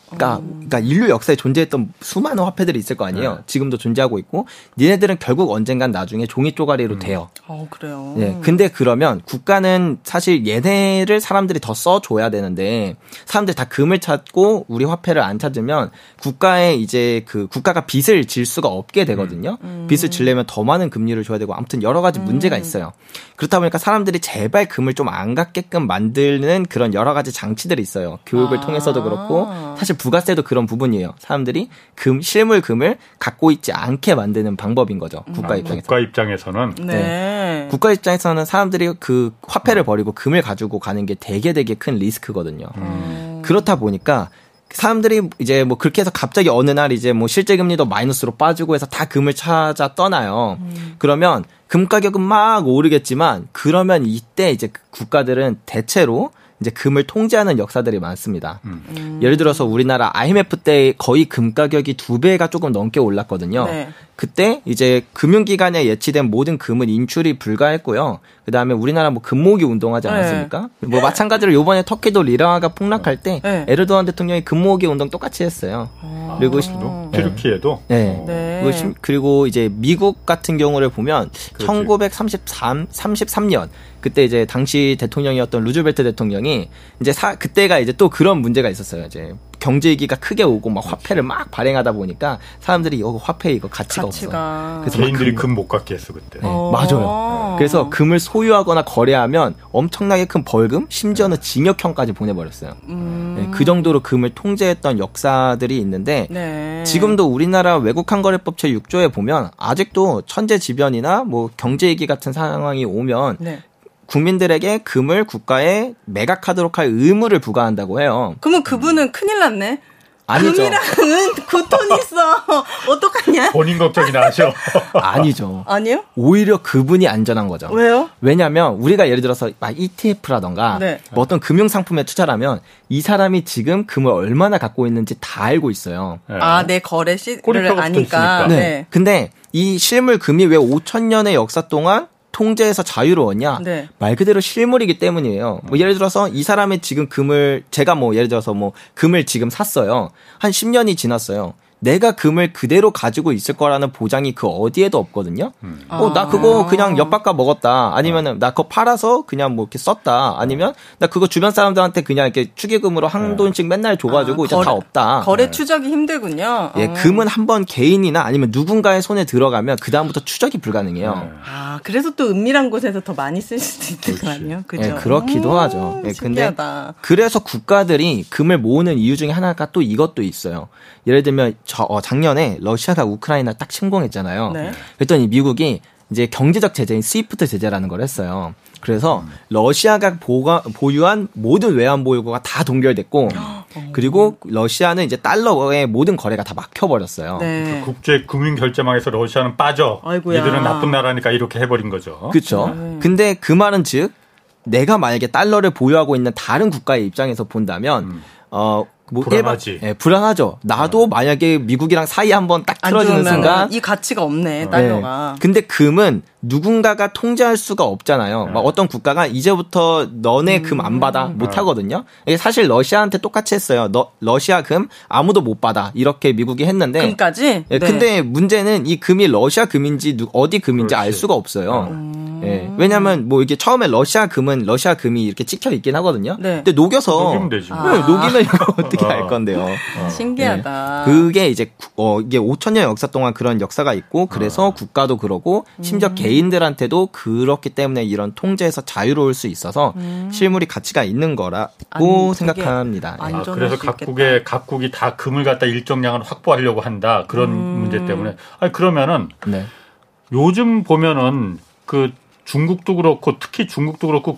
그러니까, 음. 그러니까 인류 역사에 존재했던 수많은 화폐들이 있을 거 아니에요. 네. 지금도 존재하고 있고, 니네들은 결국 언젠간 나중에 종이 쪼가리로 음. 돼요. 어, 그래요. 예. 근데 그러면 국가는 사실 얘네를 사람들이 더 써줘야 되는데, 사람들이 다 금을 찾고 우리 화폐를 안 찾으면 국가에 이제 그 국가가 빚을 질 수가 없게 되거든요. 음. 빚을 질려면 더 많은 금리를 줘야 되고, 아무튼 여러 가지 문제가 음. 있어요. 그렇다 보니까 사람들이 제발 금을 좀 안 갖게끔 만드는 그런 여러 가지 장치들이 있어요. 교육을 아. 통해서도 그렇고, 사실 부가세도 그런 부분이에요. 사람들이 금 실물 금을 갖고 있지 않게 만드는 방법인 거죠. 국가 음. 입장에서. 국가 입장에서는 네. 네. 국가 입장에서는 사람들이 그 화폐를 버리고 금을 가지고 가는 게 되게 되게 큰 리스크거든요. 음. 그렇다 보니까 사람들이 이제 뭐 그렇게 해서 갑자기 어느 날 이제 뭐 실제 금리도 마이너스로 빠지고 해서 다 금을 찾아 떠나요. 음. 그러면 금 가격은 막 오르겠지만 그러면 이때 이제 국가들은 대체로 이제 금을 통제하는 역사들이 많습니다. 음. 예를 들어서 우리나라 IMF 때 거의 금 가격이 두 배가 조금 넘게 올랐거든요. 네. 그때 이제 금융기관에 예치된 모든 금은 인출이 불가했고요. 그 다음에 우리나라 뭐 금모기 운동하지 네. 않았습니까? 네. 뭐 마찬가지로 요번에 터키도 리라가 폭락할 때 네. 에르도안 대통령이 금모기 운동 똑같이 했어요. 아. 그리고 아. 튀르키에도 네. 네. 그리고, 그리고 이제 미국 같은 경우를 보면 그렇지. 1933 33년 그때 이제 당시 대통령이었던 루즈벨트 대통령이 이제 사 그때가 이제 또 그런 문제가 있었어요. 이제 경제 위기가 크게 오고 막 화폐를 막 발행하다 보니까 사람들이 이거 화폐 이거 가치가, 가치가. 없어. 그래서 개인들이 금 못 갖게 했어 그때. 네, 어. 맞아요. 그래서 금을 소유하거나 거래하면 엄청나게 큰 벌금, 심지어는 네. 징역형까지 보내버렸어요. 음. 네, 그 정도로 금을 통제했던 역사들이 있는데 네. 지금도 우리나라 외국한거래법 제 6조에 보면 아직도 천재지변이나 뭐 경제위기 같은 상황이 오면 네. 국민들에게 금을 국가에 매각하도록 할 의무를 부과한다고 해요. 그러면 그분은 큰일 났네. 아니죠. 금이랑 은 9톤 있어. 어떡하냐? 본인 걱정이나 하죠. 아니죠. 아니요? 오히려 그분이 안전한 거죠. 왜요? 왜냐면 우리가 예를 들어서 막 ETF라던가 네. 뭐 어떤 금융 상품에 투자하면 이 사람이 지금 금을 얼마나 갖고 있는지 다 알고 있어요. 네. 아, 내 거래 시를 아니까. 네. 네. 근데 이 실물 금이 왜 5천 년의 역사 동안 통제에서 자유로웠냐? 네. 말 그대로 실물이기 때문이에요. 뭐 예를 들어서 이 사람이 지금 금을 제가 뭐 예를 들어서 뭐 금을 지금 샀어요. 한 10년이 지났어요. 내가 금을 그대로 가지고 있을 거라는 보장이 그 어디에도 없거든요. 음. 어, 나 그거 아. 그냥 엿바꿔 먹었다. 아니면은 나 그거 팔아서 그냥 뭐 이렇게 썼다. 아니면 나 그거 주변 사람들한테 그냥 이렇게 축의금으로 한 네. 돈씩 맨날 줘가지고 아, 이제 거래, 다 없다. 거래 네. 추적이 힘들군요. 예, 어. 금은 한번 개인이나 아니면 누군가의 손에 들어가면 그 다음부터 추적이 불가능해요. 네. 아, 그래서 또 은밀한 곳에서 더 많이 쓸 수도 있는 거 아니에요? 그죠? 예, 그렇기도 오, 하죠. 예, 근데 그래서 국가들이 금을 모으는 이유 중에 하나가 또 이것도 있어요. 예를 들면 저, 어, 작년에 러시아가 우크라이나 딱 침공했잖아요. 네. 그랬더니 미국이 이제 경제적 제재인 스위프트 제재라는 걸 했어요. 그래서 음. 러시아가 보가, 보유한 모든 외환 보유고가 다 동결됐고 그리고 러시아는 이제 달러의 모든 거래가 다 막혀버렸어요. 네. 그 국제 금융 결제망에서 러시아는 빠져. 아이고야. 얘들은 나쁜 나라니까 이렇게 해버린 거죠. 그렇죠. 네. 근데 그 말은 즉 내가 만약에 달러를 보유하고 있는 다른 국가의 입장에서 본다면 음. 어 뭐 불안하지. 일반, 예, 불안하죠. 나도 어. 만약에 미국이랑 사이 한번 딱 틀어지는 순간 이 가치가 없네 어. 달러가. 예. 근데 금은 누군가가 통제할 수가 없잖아요. 네. 막 어떤 국가가 이제부터 너네 음. 금안 받아 못 하거든요. 사실 러시아한테 똑같이 했어요. 너, 러시아 금 아무도 못 받아 이렇게 미국이 했는데. 금까지. 예, 네. 근데 문제는 이 금이 러시아 금인지 어디 금인지 그렇지. 알 수가 없어요. 음. 예, 왜냐하면 뭐 이게 처음에 러시아 금은 러시아 금이 이렇게 찍혀 있긴 하거든요. 네. 근데 녹여서 녹이면 되지. 아. 네, 녹이면 이거 어떻게 알 건데요. 어. 신기하다. 네. 그게 이제 어 이게 5천 년 역사 동안 그런 역사가 있고 그래서 어. 국가도 그러고 심지어 음. 개인들한테도 그렇기 때문에 이런 통제에서 자유로울 수 있어서 음. 실물이 가치가 있는 거라고 생각합니다. 아, 그래서 각국의 각국이 다 금을 갖다 일정량을 확보하려고 한다 그런 음. 문제 때문에. 아니 그러면은 네. 요즘 보면은 그 중국도 그렇고 특히 중국도 그렇고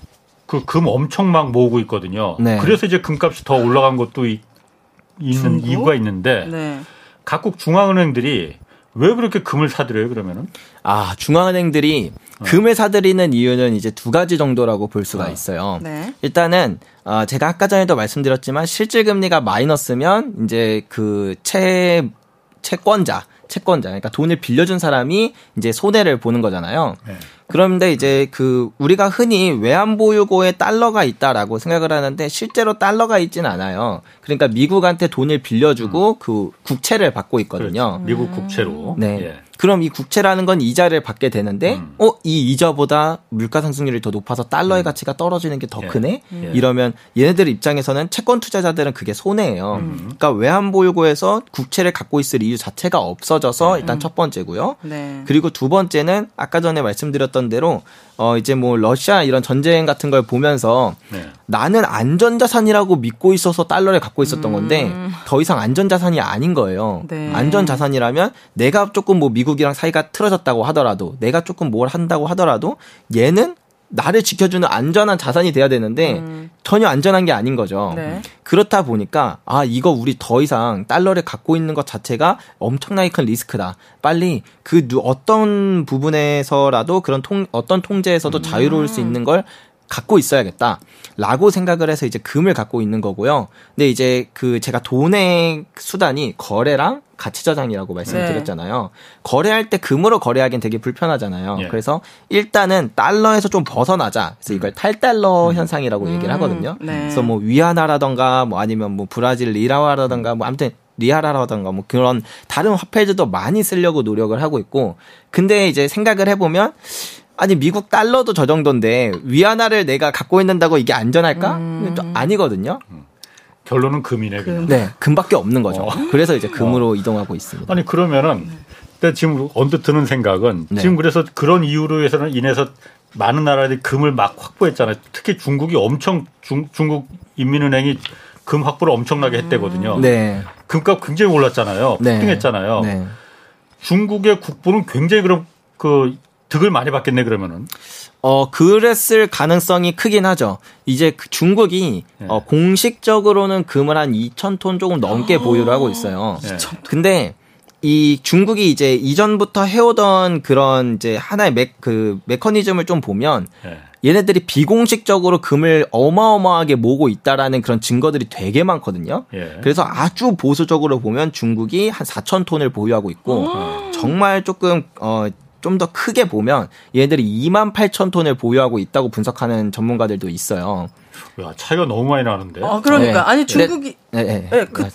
그 금 엄청 막 모으고 있거든요. 네. 그래서 이제 금값이 더 올라간 것도 있, 는 이유가 있는데 네. 각국 중앙은행들이 왜 그렇게 금을 사들여요, 그러면은? 아, 중앙은행들이 어. 금을 사들이는 이유는 이제 두 가지 정도라고 볼 수가 어. 있어요. 네. 일단은, 어, 제가 아까 전에도 말씀드렸지만 실질 금리가 마이너스면 이제 그 채, 채권자, 채권자, 그러니까 돈을 빌려준 사람이 이제 손해를 보는 거잖아요. 네. 그런데 이제 그 우리가 흔히 외환보유고에 달러가 있다라고 생각을 하는데 실제로 달러가 있지는 않아요. 그러니까 미국한테 돈을 빌려주고 음. 그 국채를 받고 있거든요. 그렇지. 미국 국채로. 네. 예. 그럼 이 국채라는 건 이자를 받게 되는데 음. 어, 이 이자보다 물가 상승률이 더 높아서 달러의 음. 가치가 떨어지는 게더 예. 크네. 예. 이러면 얘네들 입장에서는 채권 투자자들은 그게 손해예요. 음. 그러니까 외환 보유고에서 국채를 갖고 있을 이유 자체가 없어져서 네. 일단 첫 번째고요. 네. 그리고 두 번째는 아까 전에 말씀드렸던 대로 어 이제 뭐 러시아 이런 전쟁 같은 걸 보면서 네. 나는 안전자산이라고 믿고 있어서 달러를 갖고 있었던 건데 음. 더 이상 안전자산이 아닌 거예요. 네. 안전자산이라면 내가 조금 뭐 미국 이랑 사이가 틀어졌다고 하더라도 내가 조금 뭘 한다고 하더라도 얘는 나를 지켜주는 안전한 자산이 돼야 되는데 음. 전혀 안전한 게 아닌 거죠. 네. 그렇다 보니까 아 이거 우리 더 이상 달러를 갖고 있는 것 자체가 엄청나게 큰 리스크다. 빨리 그 어떤 부분에서라도 그런 통 어떤 통제에서도 음. 자유로울 수 있는 걸 갖고 있어야겠다. 라고 생각을 해서 이제 금을 갖고 있는 거고요. 근데 이제 그 제가 돈의 수단이 거래랑 가치 저장이라고 말씀을 네. 드렸잖아요. 거래할 때 금으로 거래하기엔 되게 불편하잖아요. 예. 그래서 일단은 달러에서 좀 벗어나자. 그래서 이걸 탈달러 음. 현상이라고 음. 얘기를 하거든요. 네. 그래서 뭐 위안화라던가 뭐 아니면 뭐 브라질 리라화라던가 뭐 아무튼 리아라라던가 뭐 그런 다른 화폐들도 많이 쓰려고 노력을 하고 있고 근데 이제 생각을 해보면 아니 미국 달러도 저 정도인데 위안화를 내가 갖고 있는다고 이게 안전할까? 음. 아니거든요. 음. 결론은 금이네. 금. 네, 금밖에 없는 거죠. 어. 그래서 이제 금으로 어. 이동하고 있습니다. 아니 그러면은 근데 지금 언뜻 드는 생각은 네. 지금 그래서 그런 이유로 해서는 인해서 많은 나라들이 금을 막 확보했잖아요. 특히 중국이 엄청 중, 중국 인민은행이 금 확보를 엄청나게 했대거든요. 네. 금값 굉장히 올랐잖아요. 네. 폭등했잖아요. 네. 중국의 국부는 굉장히 그럼 그 득을 많이 받겠네 그러면은. 어 그랬을 가능성이 크긴 하죠. 이제 그 중국이 네. 어, 공식적으로는 금을 한 2천 톤 조금 넘게 보유를 하고 있어요. 네. 근데 이 중국이 이제 이전부터 해오던 그런 이제 하나의 메, 그 메커니즘을 좀 보면 네. 얘네들이 비공식적으로 금을 어마어마하게 모으고 있다라는 그런 증거들이 되게 많거든요. 예. 그래서 아주 보수적으로 보면 중국이 한 4천 톤을 보유하고 있고 정말 조금 어 좀 더 크게 보면 얘들이 2만 8천 톤을 보유하고 있다고 분석하는 전문가들도 있어요. 야, 차이가 너무 많이 나는데. 아, 그러니까. 네. 아니, 중국이. 네, 네. 네. 그,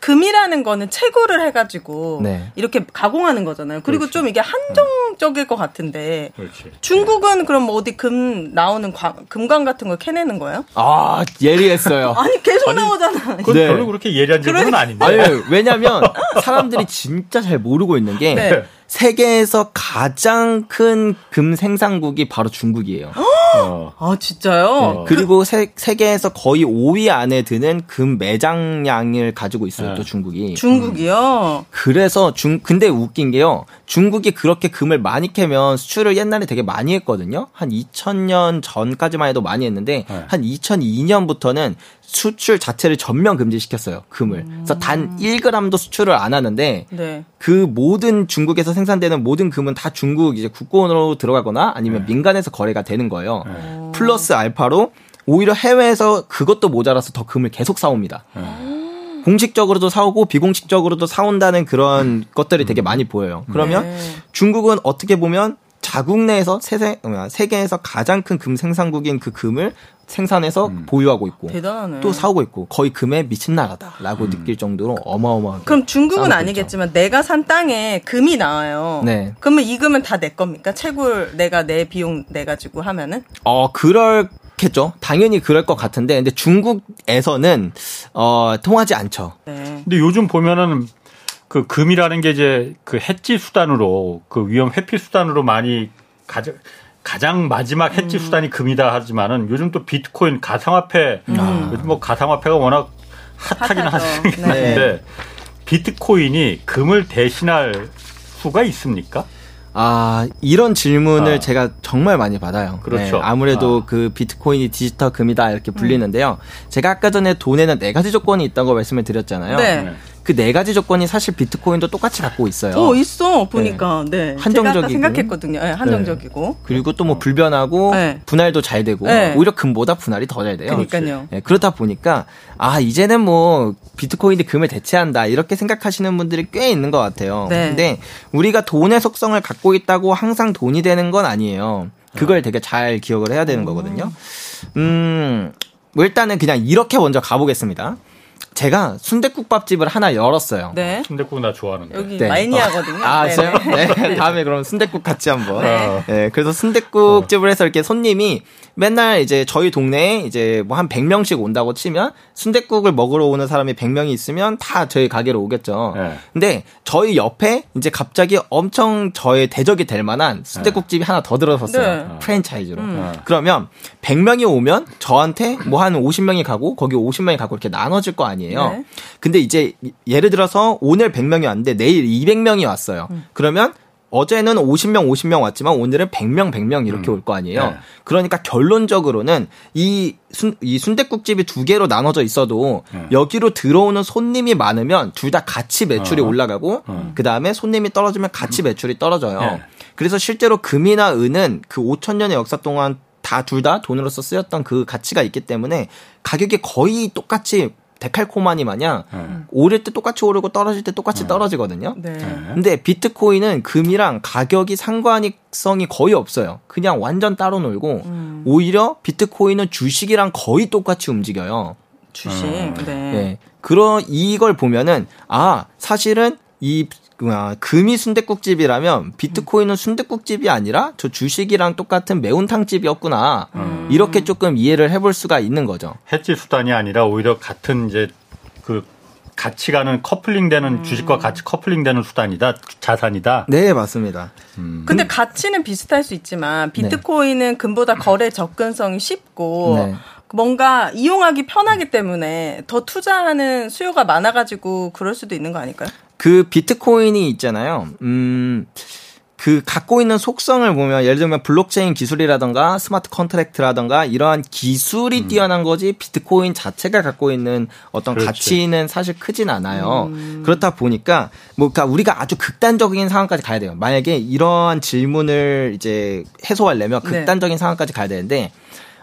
금이라는 거는 채굴을 해가지고 네. 이렇게 가공하는 거잖아요. 그리고 그렇지. 좀 이게 한정적일 것 같은데 그렇지. 중국은 그럼 뭐 어디 금 나오는 관, 금광 같은 걸 캐내는 거예요? 아 예리했어요. 아니 계속 아니, 나오잖아. 그건 네. 별로 그렇게 예리한 질문은 아닌데. 아니 왜냐면 사람들이 진짜 잘 모르고 있는 게. 네. 세계에서 가장 큰 금 생산국이 바로 중국이에요. 어. 아 진짜요? 네. 그리고 세, 세계에서 거의 5위 안에 드는 금 매장량을 가지고 있어요. 네. 또 중국이. 중국이요? 그래서 중 근데 웃긴 게요. 중국이 그렇게 금을 많이 캐면 수출을 옛날에 되게 많이 했거든요. 한 2000년 전까지만 해도 많이 했는데 네. 한 2002년부터는 수출 자체를 전면 금지시켰어요. 금을. 그래서 단 1g도 수출을 안 하는데 네. 그 모든 중국에서 생산되는 모든 금은 다 중국 이제 국고로 들어가거나 아니면 네. 민간에서 거래가 되는 거예요. 네. 플러스 알파로 오히려 해외에서 그것도 모자라서 더 금을 계속 사옵니다. 네. 공식적으로도 사오고 비공식적으로도 사온다는 그런 것들이 되게 많이 보여요. 그러면 네. 중국은 어떻게 보면 자국 내에서 세세, 세계에서 가장 큰 금 생산국인 그 금을 생산해서 음. 보유하고 있고 대단하네. 또 사오고 있고 거의 금에 미친 나라다라고 음. 느낄 정도로 어마어마한 그럼 중국은 아니겠지만 있죠. 내가 산 땅에 금이 나와요. 네. 그러면 이 금은 다 내 겁니까? 채굴 내가 내 비용 내 가지고 하면은? 어 그럴 겠죠. 당연히 그럴 것 같은데, 근데 중국에서는 어 통하지 않죠. 네. 근데 요즘 보면은 그 금이라는 게 이제 그 해지 수단으로 그 위험 회피 수단으로 많이 가져 가장 마지막 해지 음. 수단이 금이다 하지만은 요즘 또 비트코인 가상화폐 음. 요즘 뭐 가상화폐가 워낙 핫하긴 하는데 네. 비트코인이 금을 대신할 수가 있습니까? 아, 이런 질문을 아. 제가 정말 많이 받아요. 그렇죠. 네, 아무래도 아. 그 비트코인이 디지털 금이다 이렇게 불리는데요. 음. 제가 아까 전에 돈에는 네 가지 조건이 있다고 말씀을 드렸잖아요. 네. 그 네 가지 조건이 사실 비트코인도 똑같이 갖고 있어요. 어, 있어. 보니까. 네. 네. 한정적이고. 생각했거든요. 네, 한정적이고. 네. 그리고 또 뭐 불변하고 네. 분할도 잘 되고 네. 오히려 금보다 분할이 더 잘 돼요. 그러니까요. 네, 그렇다 보니까 아, 이제는 뭐 비트코인이 금을 대체한다. 이렇게 생각하시는 분들이 꽤 있는 것 같아요. 네. 근데 우리가 돈의 속성을 갖고 있다고 항상 돈이 되는 건 아니에요. 그걸 어. 되게 잘 기억을 해야 되는 거거든요. 음, 뭐 일단은 그냥 이렇게 먼저 가보겠습니다. 제가 순대국밥집을 하나 열었어요. 네. 순대국 나 좋아하는데. 여기 네. 마이니아거든요. 아, 저요? 네. 네. 다음에 그럼 순대국 같이 한번. 네. 네. 그래서 순대국집을 해서 이렇게 손님이 맨날 이제 저희 동네에 이제 뭐 한 100명씩 온다고 치면 순대국을 먹으러 오는 사람이 100명이 있으면 다 저희 가게로 오겠죠. 네. 근데 저희 옆에 이제 갑자기 엄청 저의 대적이 될 만한 순대국집이 네. 하나 더 들어섰어요. 네. 프랜차이즈로. 음. 그러면 100명이 오면 저한테 뭐 한 50명이 가고 거기 50명이 가고 이렇게 나눠질 거 아니에요. 네. 근데 이제 예를 들어서 오늘 100명이 왔는데 내일 200명이 왔어요. 음. 그러면 어제는 50명, 50명 왔지만 오늘은 100명, 100명 이렇게 음. 올거 아니에요. 네. 그러니까 결론적으로는 이 순, 이 순대국집이 두 개로 나눠져 있어도 네. 여기로 들어오는 손님이 많으면 둘 다 같이 매출이 어. 올라가고 어. 그 다음에 손님이 떨어지면 같이 매출이 떨어져요. 네. 그래서 실제로 금이나 은은 그 5천 년의 역사 동안 다 둘 다 돈으로서 쓰였던 그 가치가 있기 때문에 가격이 거의 똑같이 데칼코마니 마냥 음. 오를 때 똑같이 오르고 떨어질 때 똑같이 음. 떨어지거든요. 네. 근데 비트코인은 금이랑 가격이 상관성이 거의 없어요. 그냥 완전 따로 놀고 음. 오히려 비트코인은 주식이랑 거의 똑같이 움직여요. 주식. 네. 네. 그런 이걸 보면은 아 사실은 이 아, 금이 순대국집이라면 비트코인은 순대국집이 아니라 저 주식이랑 똑같은 매운탕집이었구나. 음. 이렇게 조금 이해를 해볼 수가 있는 거죠. 해지 수단이 아니라 오히려 같은 이제 그 같이 가는 커플링되는 음. 주식과 같이 커플링되는 수단이다 자산이다. 네 맞습니다. 음. 근데 가치는 비슷할 수 있지만 비트코인은 네. 금보다 거래 접근성이 쉽고 네. 뭔가 이용하기 편하기 때문에 더 투자하는 수요가 많아가지고 그럴 수도 있는 거 아닐까요? 그 비트코인이 있잖아요. 음, 그 갖고 있는 속성을 보면 예를 들면 블록체인 기술이라던가 smart contract라던가 이러한 기술이 음. 뛰어난 거지 비트코인 자체가 갖고 있는 어떤 그렇지. 가치는 사실 크진 않아요. 음. 그렇다 보니까 뭐 그러니까 우리가 아주 극단적인 상황까지 가야 돼요. 만약에 이러한 질문을 이제 해소하려면 네. 극단적인 네. 상황까지 가야 되는데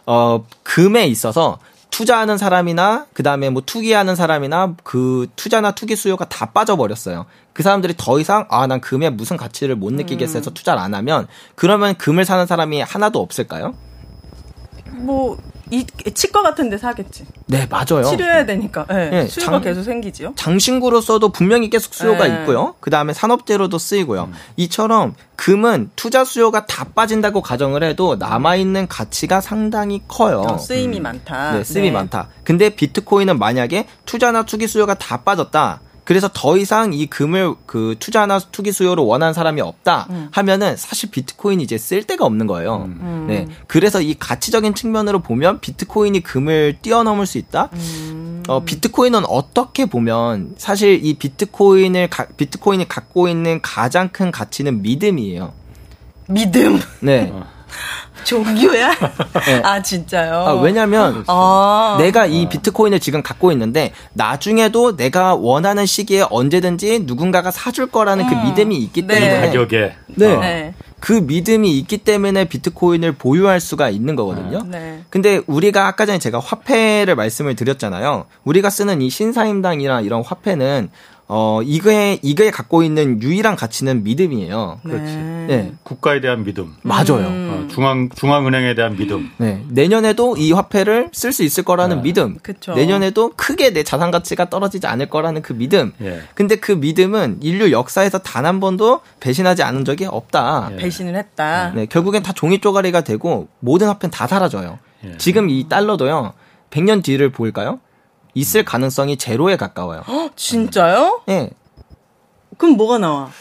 어 금에 있어서 투자하는 사람이나 그 다음에 뭐 투기하는 사람이나 그 투자나 투기 수요가 다 빠져버렸어요. 그 사람들이 더 이상 아 난 금에 무슨 가치를 못 느끼겠어 해서 음. 투자를 안 하면 그러면 금을 사는 사람이 하나도 없을까요? 뭐 이 치과 같은 데 사겠지. 네, 맞아요. 치료해야 되니까. 네, 네, 수요가 장, 계속 생기지요. 장신구로써도 분명히 계속 수요가 네. 있고요. 그 다음에 산업재로도 쓰이고요. 음. 이처럼 금은 투자 수요가 다 빠진다고 가정을 해도 남아 있는 가치가 상당히 커요. 어, 쓰임이 음. 많다. 네, 쓰임이 네. 많다. 근데 비트코인은 만약에 투자나 투기 수요가 다 빠졌다. 그래서 더 이상 이 금을 그 투자나 투기 수요로 원하는 사람이 없다 음. 하면은 사실 비트코인이 이제 쓸 데가 없는 거예요. 음. 네. 그래서 이 가치적인 측면으로 보면 비트코인이 금을 뛰어넘을 수 있다. 음. 어, 비트코인은 어떻게 보면 사실 이 비트코인을 가, 비트코인이 갖고 있는 가장 큰 가치는 믿음이에요. 믿음. 네. 어. 종교야? 네. 아 진짜요? 아, 왜냐면 아. 내가 이 비트코인을 지금 갖고 있는데 나중에도 내가 원하는 시기에 언제든지 누군가가 사줄 거라는 그 음. 그 믿음이 있기 네. 때문에 가격에 네. 네. 그 믿음이 있기 때문에 비트코인을 보유할 수가 있는 거거든요. 네. 근데 우리가 아까 전에 제가 화폐를 말씀을 드렸잖아요. 우리가 쓰는 이 신사임당이나 이런 화폐는 어, 이거에, 이거에 갖고 있는 유일한 가치는 믿음이에요. 그렇지. 네. 국가에 대한 믿음. 맞아요. 음. 어, 중앙, 중앙은행에 대한 믿음. 네. 내년에도 이 화폐를 쓸 수 있을 거라는 네. 믿음. 그쵸. 내년에도 크게 내 자산 가치가 떨어지지 않을 거라는 그 믿음. 예. 근데 그 믿음은 인류 역사에서 단 한 번도 배신하지 않은 적이 없다. 예. 배신을 했다. 네. 결국엔 다 종이 쪼가리가 되고 모든 화폐는 다 사라져요. 예. 지금 이 달러도요. 100년 뒤를 볼까요? 있을 가능성이 제로에 가까워요. 헉, 진짜요? 네. 그럼 뭐가 나와?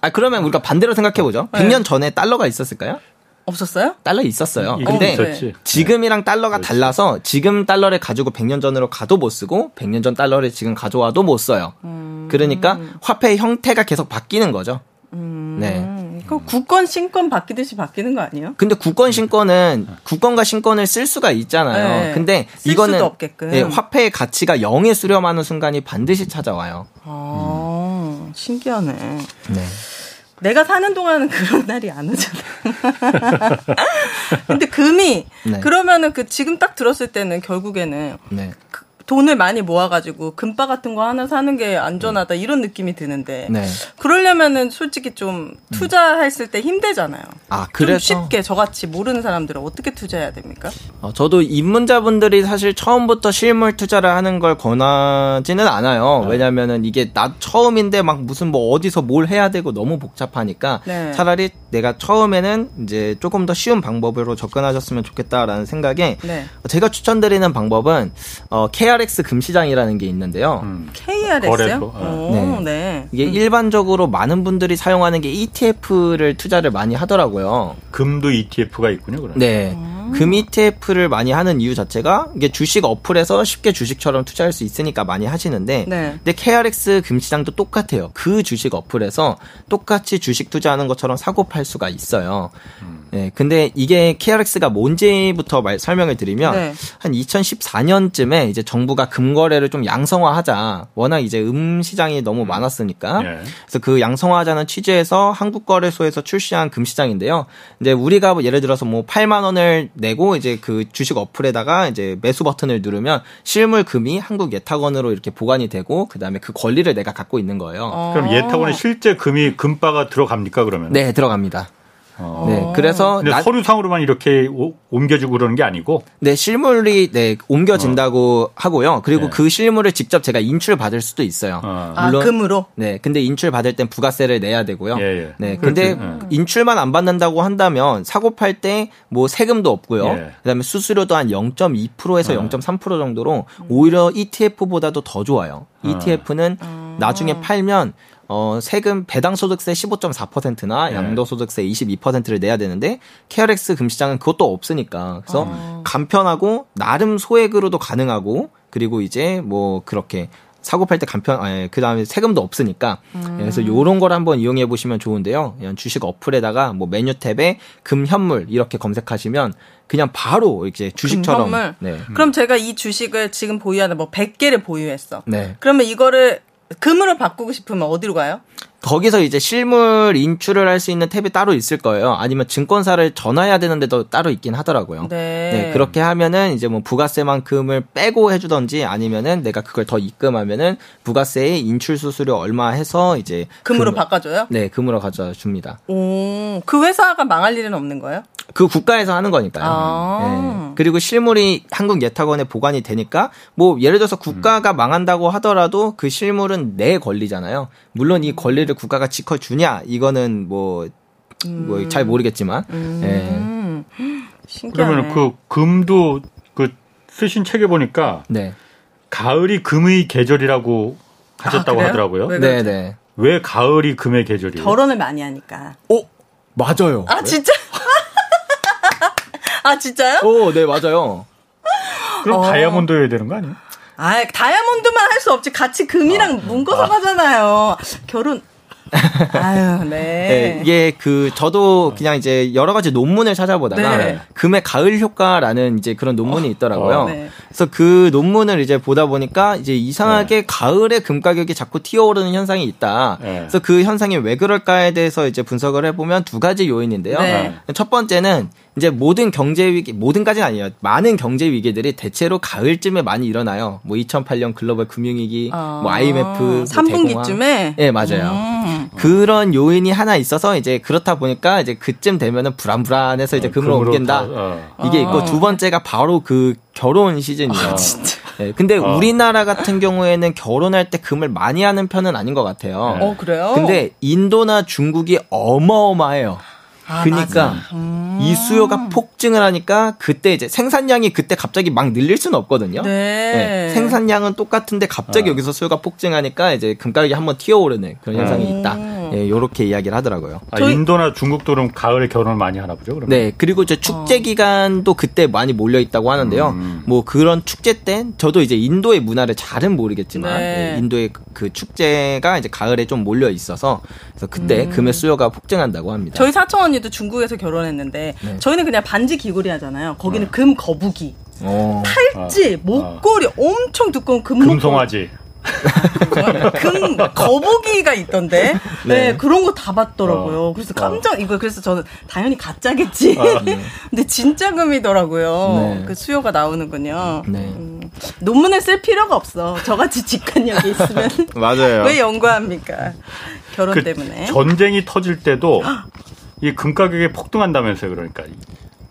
아 그러면 우리가 반대로 생각해 보죠. 네. 100년 전에 달러가 있었을까요? 없었어요? 달러 있었어요. 근데 있었지. 지금이랑 달러가 그렇지. 달라서 지금 달러를 가지고 100년 전으로 가도 못 쓰고 100년 전 달러를 지금 가져와도 못 써요. 음... 그러니까 화폐의 형태가 계속 바뀌는 거죠. 음... 네. 그 국권 신권 바뀌듯이 바뀌는 거 아니에요? 근데 국권 신권은 국권과 신권을 쓸 수가 있잖아요. 네. 근데 이거는 네, 화폐의 가치가 0에 수렴하는 순간이 반드시 찾아와요. 아, 음. 신기하네. 네. 내가 사는 동안은 그런 날이 안 오잖아. 근데 금이 네. 그러면은 그 지금 딱 들었을 때는 결국에는 네. 그 돈을 많이 모아가지고 금바 같은 거 하나 사는 게 안전하다 이런 느낌이 드는데 네. 그러려면은 솔직히 좀 투자했을 때 힘들잖아요. 아 그래서 쉽게 저같이 모르는 사람들은 어떻게 투자해야 됩니까? 어, 저도 입문자분들이 사실 처음부터 실물 투자를 하는 걸 권하지는 않아요. 네. 왜냐면은 이게 나 처음인데 막 무슨 뭐 어디서 뭘 해야 되고 너무 복잡하니까 네. 차라리 내가 처음에는 이제 조금 더 쉬운 방법으로 접근하셨으면 좋겠다라는 생각에 네. 제가 추천드리는 방법은 어, KRX 금시장이라는 게 있는데요. 음. KRX요? 네. 네. 이게 음. 일반적으로 많은 분들이 사용하는 게 ETF를 투자를 많이 하더라고요. 금도 ETF가 있군요, 그럼. 네. 음. 금 ETF를 많이 하는 이유 자체가 이게 주식 어플에서 쉽게 주식처럼 투자할 수 있으니까 많이 하시는데 네. 근데 KRX 금시장도 똑같아요. 그 주식 어플에서 똑같이 주식 투자하는 것처럼 사고 팔 수가 있어요. 음. 네, 근데 이게 KRX가 뭔지부터 말, 설명을 드리면 네. 한 2014년쯤에 이제 정부가 금거래를 좀 양성화하자. 워낙 이제 음 시장이 너무 많았으니까. 네. 그래서 그 양성화하자는 취지에서 한국거래소에서 출시한 금시장인데요. 근데 우리가 뭐 예를 들어서 뭐 8만 원을 내고 이제 그 주식 어플에다가 이제 매수 버튼을 누르면 실물 금이 한국 예탁원으로 이렇게 보관이 되고 그다음에 그 권리를 내가 갖고 있는 거예요. 어. 그럼 예탁원에 실제 금이 금바가 들어갑니까 그러면? 네, 들어갑니다. 어. 네, 그래서 나, 서류상으로만 이렇게 오, 옮겨주고 그러는 게 아니고. 네, 실물이 네 옮겨진다고 어. 하고요. 그리고 네. 그 실물을 직접 제가 인출 받을 수도 있어요. 어. 아, 물론 아, 금으로. 네, 근데 인출 받을 땐 부가세를 내야 되고요. 예, 예. 네, 근데 그렇지. 인출만 안 받는다고 한다면 사고 팔 때 뭐 세금도 없고요. 예. 그다음에 수수료도 한 0.2%에서 0.3% 정도로 오히려 ETF보다도 더 좋아요. ETF는 어. 나중에 팔면 어, 세금 배당 소득세 15.4%나 네. 양도 소득세 22%를 내야 되는데 KRX 금시장은 그것도 없으니까 그래서 어. 간편하고 나름 소액으로도 가능하고 그리고 이제 뭐 그렇게 사고 팔 때 간편, 아, 그 다음에 세금도 없으니까. 음. 그래서 요런 걸 한번 이용해 보시면 좋은데요. 그냥 주식 어플에다가 뭐 메뉴 탭에 금 현물 이렇게 검색하시면 그냥 바로 이제 주식처럼. 금 네. 그럼 제가 이 주식을 지금 보유하는 뭐 100개를 보유했어. 네. 그러면 이거를 금으로 바꾸고 싶으면 어디로 가요? 거기서 이제 실물 인출을 할 수 있는 탭이 따로 있을 거예요. 아니면 증권사를 전화해야 되는데도 따로 있긴 하더라고요. 네. 네. 그렇게 하면은 이제 뭐 부가세만큼을 빼고 해주던지 아니면은 내가 그걸 더 입금하면은 부가세의 인출 수수료 얼마 해서 이제 금으로 금, 바꿔줘요? 네, 금으로 가져줍니다. 오, 그 회사가 망할 일은 없는 거예요? 그 국가에서 하는 거니까요. 아~ 네. 그리고 실물이 한국 예탁원에 보관이 되니까 뭐 예를 들어서 국가가 음. 망한다고 하더라도 그 실물은 내 권리잖아요. 물론 이 권리를 국가가 지켜 주냐 이거는 뭐 뭐잘 음. 모르겠지만. 음. 네. 그러면 그 금도 그 쓰신 책에 보니까 네. 가을이 금의 계절이라고 하셨다고 아, 하더라고요. 왜 네, 네. 왜 가을이 금의 계절이에요? 결혼을 많이 하니까. 어, 맞아요. 아, 진짜? 아, 진짜요? 어, 네, 맞아요. 그럼 어. 다이아몬드여야 되는 거 아니에요? 아, 다이아몬드만 할 수 없지. 같이 금이랑 아, 문고서 아. 하잖아요. 결혼 아유, 네. 네. 이게 그 저도 그냥 이제 여러 가지 논문을 찾아보다가 네. 금의 가을 효과라는 이제 그런 논문이 어, 있더라고요. 어, 네. 그래서 그 논문을 이제 보다 보니까 이제 이상하게 네. 가을에 금 가격이 자꾸 튀어오르는 현상이 있다. 네. 그래서 그 현상이 왜 그럴까에 대해서 이제 분석을 해보면 두 가지 요인인데요. 네. 첫 번째는 이제 모든 경제 위기, 모든까지는 아니에요. 많은 경제 위기들이 대체로 가을쯤에 많이 일어나요. 뭐 2008년 글로벌 금융위기, 아, 뭐 IMF, 3분기쯤에? 뭐 네, 맞아요. 음. 그런 요인이 하나 있어서 이제 그렇다 보니까 이제 그쯤 되면은 불안불안해서 이제 어, 금으로, 금으로 옮긴다. 다, 어. 이게 있고 아. 두 번째가 바로 그 결혼 시즌이에요. 아, 진짜. 네, 근데 어. 우리나라 같은 경우에는 결혼할 때 금을 많이 하는 편은 아닌 것 같아요. 어, 그래요? 근데 인도나 중국이 어마어마해요. 아, 그러니까 음. 이 수요가 폭증을 하니까 그때 이제 생산량이 그때 갑자기 막 늘릴 수는 없거든요. 네. 네. 생산량은 똑같은데 갑자기 어. 여기서 수요가 폭증하니까 이제 금가격이 한번 튀어오르는 그런 현상이 음. 있다. 예, 요렇게 이야기를 하더라고요. 아, 인도나 중국도 그럼 가을에 결혼을 많이 하나 보죠, 그러면? 네. 그리고 이제 축제 어. 기간도 그때 많이 몰려 있다고 하는데요. 음. 뭐 그런 축제 때 저도 이제 인도의 문화를 잘은 모르겠지만 네. 예, 인도의 그 축제가 이제 가을에 좀 몰려 있어서 그래서 그때 음. 금의 수요가 폭증한다고 합니다. 저희 사촌 언니도 중국에서 결혼했는데 네. 저희는 그냥 반지 귀걸이 하잖아요. 거기는 네. 금 거북이. 오. 어. 팔찌, 아. 목걸이 아. 엄청 두꺼운 금 금송아지. 금 거북이가 있던데 네, 네 그런 거 다 봤더라고요. 어. 그래서 깜짝 이거 그래서 저는 당연히 가짜겠지. 아, 네. 근데 진짜 금이더라고요. 네. 그 수요가 나오는군요. 네. 음, 논문을 쓸 필요가 없어. 저같이 직관력이 있으면 맞아요. 왜 연구합니까? 결혼 그 때문에 전쟁이 터질 때도 이 금 가격이 폭등한다면서요. 그러니까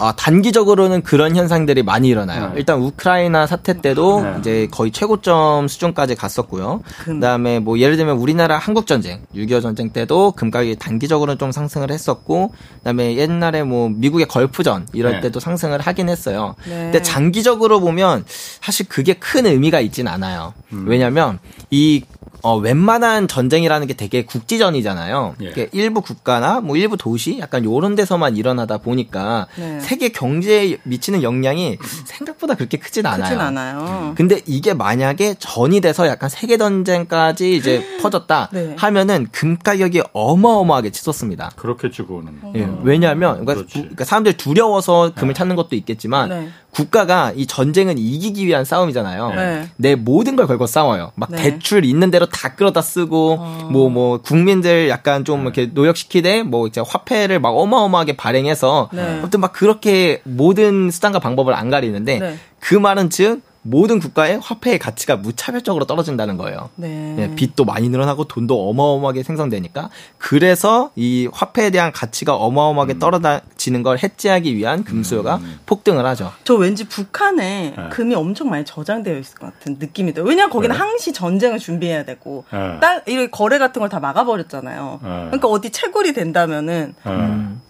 아, 단기적으로는 그런 현상들이 많이 일어나요. 네. 일단 우크라이나 사태 때도 네. 이제 거의 최고점 수준까지 갔었고요. 금. 그다음에 뭐 예를 들면 우리나라 한국 전쟁, 6.25 전쟁 때도 금가격이 단기적으로는 좀 상승을 했었고 그다음에 옛날에 뭐 미국의 걸프전 이럴 네. 때도 상승을 하긴 했어요. 네. 근데 장기적으로 보면 사실 그게 큰 의미가 있진 않아요. 음. 왜냐면 이 어, 웬만한 전쟁이라는 게 되게 국지전이잖아요. 예. 일부 국가나 뭐 일부 도시 약간 요런 데서만 일어나다 보니까 네. 세계 경제에 미치는 영향이 생각보다 그렇게 크진 않아요. 크진 않아요. 근데 이게 만약에 전이 돼서 약간 세계 전쟁까지 이제 퍼졌다 네. 하면은 금 가격이 어마어마하게 치솟습니다. 그렇겠지 그거는. 예. 왜냐하면 그러니까, 그러니까 사람들이 두려워서 금을 네. 찾는 것도 있겠지만 네. 국가가 이 전쟁은 이기기 위한 싸움이잖아요. 네. 내 모든 걸 걸고 싸워요. 막 네. 대출 있는 대로 다 끌어다 쓰고 뭐뭐 어. 뭐 국민들 약간 좀 네. 이렇게 노역시키되 뭐 이제 화폐를 막 어마어마하게 발행해서 네. 아무튼 막 그렇게 모든 수단과 방법을 안 가리는데 네. 그 말은 즉 모든 국가의 화폐의 가치가 무차별적으로 떨어진다는 거예요. 네. 예, 빚도 많이 늘어나고 돈도 어마어마하게 생성되니까 그래서 이 화폐에 대한 가치가 어마어마하게 음. 떨어지는 걸 해지하기 위한 금수요가 음. 폭등을 하죠. 저 왠지 북한에 네. 금이 엄청 많이 저장되어 있을 것 같은 느낌이 들어요. 왜냐하면 거기는 네. 항시 전쟁을 준비해야 되고 네. 딸 이런 거래 같은 걸 다 막아버렸잖아요. 네. 그러니까 어디 채굴이 된다면은 네. 음.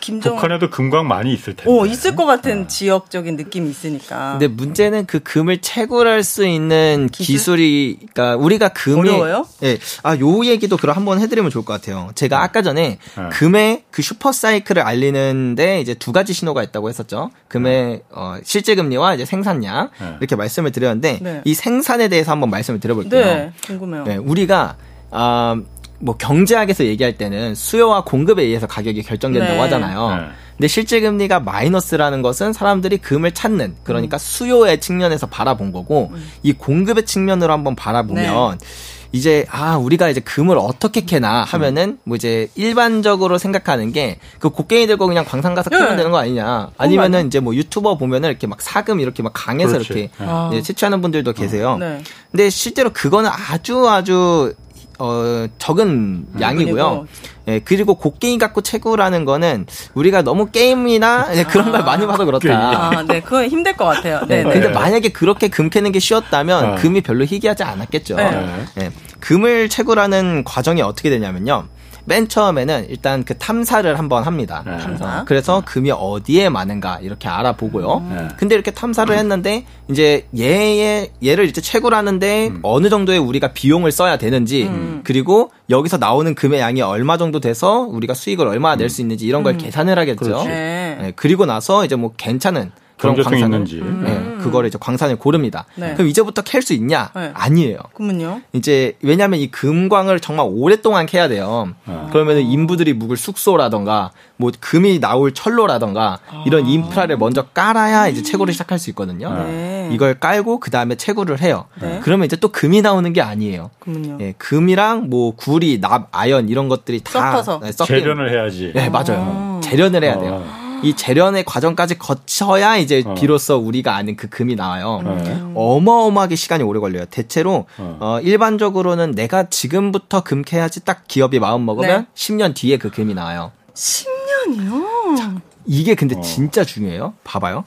김정 북한에도 금광 많이 있을 텐데. 어, 있을 것 같은 네. 지역적인 느낌이 있으니까. 근데 문제는 그 금을 채굴할 수 있는 기술? 이 그러니까 우리가 금이 어려워요? 예. 아, 요 얘기도 그럼 한번 해 드리면 좋을 것 같아요. 제가 네. 아까 전에 네. 금의 그 슈퍼 사이클을 알리는데 이제 두 가지 신호가 있다고 했었죠. 금의 네. 어, 실제 금리와 이제 생산량 네. 이렇게 말씀을 드렸는데 네. 이 생산에 대해서 한번 말씀을 드려 볼게요. 네, 궁금해요. 네, 우리가 아 뭐 경제학에서 얘기할 때는 수요와 공급에 의해서 가격이 결정된다고 네. 하잖아요. 네. 근데 실제 금리가 마이너스라는 것은 사람들이 금을 찾는 그러니까 음. 수요의 측면에서 바라본 거고 음. 이 공급의 측면으로 한번 바라보면 네. 이제 아 우리가 이제 금을 어떻게 캐나 하면은 음. 뭐 이제 일반적으로 생각하는 게 그 곡괭이 들고 그냥 광산 가서 캐면 네. 되는 거 아니냐 아니면은 이제 뭐 유튜버 보면은 이렇게 막 사금 이렇게 막 강해서 그렇지. 이렇게 아. 채취하는 분들도 계세요. 네. 근데 실제로 그거는 아주 아주 어, 적은 음, 양이고요. 예, 그리고 곡괭이 갖고 채구라는 거는 우리가 너무 게임이나 아. 그런 걸 많이 봐서 그렇다. 아, 네, 그건 힘들 것 같아요. 네, 네. 근데 만약에 그렇게 금 캐는 게 쉬웠다면 아. 금이 별로 희귀하지 않았겠죠. 네. 예, 금을 채구라는 과정이 어떻게 되냐면요. 맨 처음에는 일단 그 탐사를 한번 합니다. 네. 탐사. 그래서 금이 어디에 많은가 이렇게 알아보고요. 음. 네. 근데 이렇게 탐사를 했는데 이제 얘의 얘를 이제 채굴하는데 음. 어느 정도의 우리가 비용을 써야 되는지 음. 그리고 여기서 나오는 금의 양이 얼마 정도 돼서 우리가 수익을 얼마나 낼수 음. 있는지 이런 걸 음. 계산을 하겠죠. 네. 네. 그리고 나서 이제 뭐 괜찮은 그런 광산을 있는지. 네, 그거를 이제 광산을 고릅니다. 네. 그럼 이제부터 캘 수 있냐? 네. 아니에요. 그러면요? 이제 왜냐하면 이 금광을 정말 오랫동안 캐야 돼요. 아. 그러면 인부들이 묵을 숙소라던가 뭐 금이 나올 철로라던가 아. 이런 인프라를 먼저 깔아야 이제 채굴을 시작할 수 있거든요. 네. 이걸 깔고 그 다음에 채굴을 해요. 네. 그러면 이제 또 금이 나오는 게 아니에요. 그럼요. 예, 금이랑 뭐 구리, 납, 아연 이런 것들이 다 섞어서 네, 재련을 해야지. 네, 맞아요. 아. 재련을 해야 돼요. 아. 이 재련의 과정까지 거쳐야 이제 어. 비로소 우리가 아는 그 금이 나와요. 음. 어마어마하게 시간이 오래 걸려요. 대체로 어. 어, 일반적으로는 내가 지금부터 금 캐야지 딱 기업이 마음 먹으면 네. 10년 뒤에 그 금이 나와요. 10년이요? 자, 이게 근데 어. 진짜 중요해요. 봐봐요.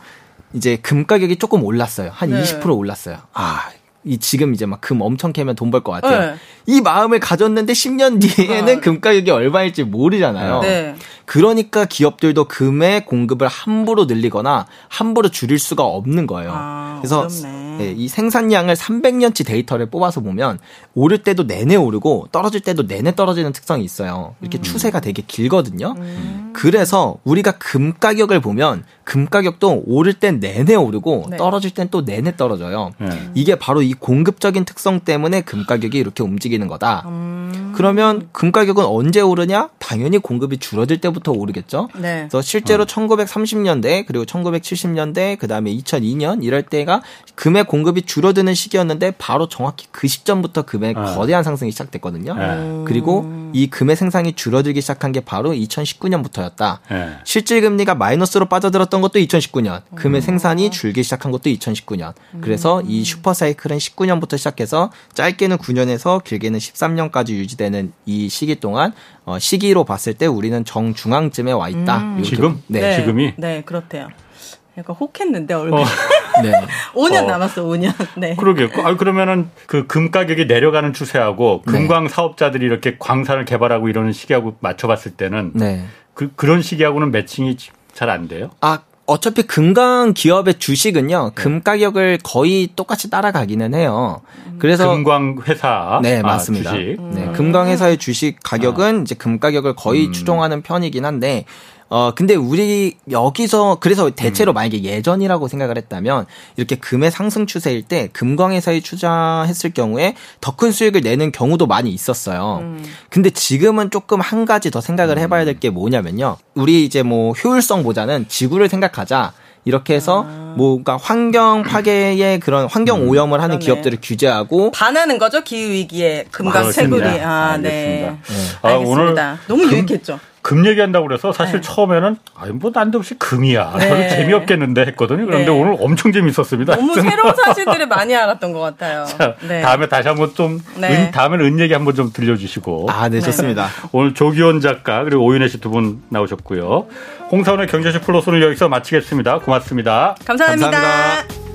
이제 금 가격이 조금 올랐어요. 한 네. 20% 올랐어요. 아, 이 지금 이제 막 금 엄청 캐면 돈 벌 것 같아요. 네. 이 마음을 가졌는데 10년 뒤에는 아. 금 가격이 얼마일지 모르잖아요. 네. 그러니까 기업들도 금의 공급을 함부로 늘리거나 함부로 줄일 수가 없는 거예요. 아, 그래서 네, 이 생산량을 300년치 데이터를 뽑아서 보면 오를 때도 내내 오르고 떨어질 때도 내내 떨어지는 특성이 있어요. 이렇게 음. 추세가 되게 길거든요. 음. 그래서 우리가 금 가격을 보면 금 가격도 오를 땐 내내 오르고 네. 떨어질 땐 또 내내 떨어져요. 네. 이게 바로 이 공급적인 특성 때문에 금 가격이 이렇게 움직이는 거다. 음. 그러면 금 가격은 언제 오르냐? 당연히 공급이 줄어들 때부터 오르겠죠. 네. 그래서 실제로 어. 1930년대 그리고 1970년대 그다음에 2002년 이럴 때가 금의 공급이 줄어드는 시기였는데 바로 정확히 그 시점부터 금의 어. 거대한 상승이 시작됐거든요. 네. 그리고 이 금의 생산이 줄어들기 시작한 게 바로 2019년부터였다. 네. 실질 금리가 마이너스로 빠져들었던 것도 2019년. 금의 음. 생산이 줄기 시작한 것도 2019년. 그래서 이 음. 슈퍼 사이클은 19년부터 시작해서 짧게는 9년에서 길게는 13년까지 유지되는 이 시기 동안 어, 시기로 봤을 때 우리는 정중앙쯤에 와 있다. 음. 지금? 네. 네. 지금이? 네, 그렇대요. 약간 혹했는데 얼굴. 어. 네. 5년 어. 남았어, 5년. 네. 그러게요. 아, 그러면은 그 금 가격이 내려가는 추세하고 네. 금광 사업자들이 이렇게 광산을 개발하고 이러는 시기하고 맞춰봤을 때는 네. 그 그런 시기하고는 매칭이 잘 안 돼요? 아, 어차피 금광 기업의 주식은요 네. 금 가격을 거의 똑같이 따라가기는 해요. 그래서 금광 회사 네 아, 맞습니다. 아, 네, 금광 회사의 주식 가격은 아. 이제 금 가격을 거의 음. 추종하는 편이긴 한데 어, 근데 우리 여기서 그래서 대체로 음. 만약에 예전이라고 생각을 했다면 이렇게 금의 상승 추세일 때 금광회사에 투자했을 경우에 더 큰 수익을 내는 경우도 많이 있었어요. 음. 근데 지금은 조금 한 가지 더 생각을 음. 해봐야 될 게 뭐냐면요. 우리 이제 뭐 효율성보다는 지구를 생각하자. 이렇게 해서 아. 뭐가 환경 파괴의 그런 환경 음. 오염을 하는 그러네. 기업들을 규제하고 반하는 거죠 기후 위기에 금강 채굴이 아, 네. 네. 아, 오늘 너무 유익했죠. 금 얘기한다고 그래서 사실 네. 처음에는 아니 뭐 난데없이 금이야. 네. 저는 재미없겠는데 했거든요. 그런데 네. 오늘 엄청 재밌었습니다. 너무 새로운 사실들을 많이 알았던 것 같아요. 자, 네. 다음에 다시 한번 좀 네. 은, 다음에는 은 얘기 한번 좀 들려주시고. 아, 네, 좋습니다. 오늘 조기원 작가 그리고 오윤혜 씨 두 분 나오셨고요. 홍사원의 경제시 플러스는 여기서 마치겠습니다. 고맙습니다 감사합니다. 감사합니다.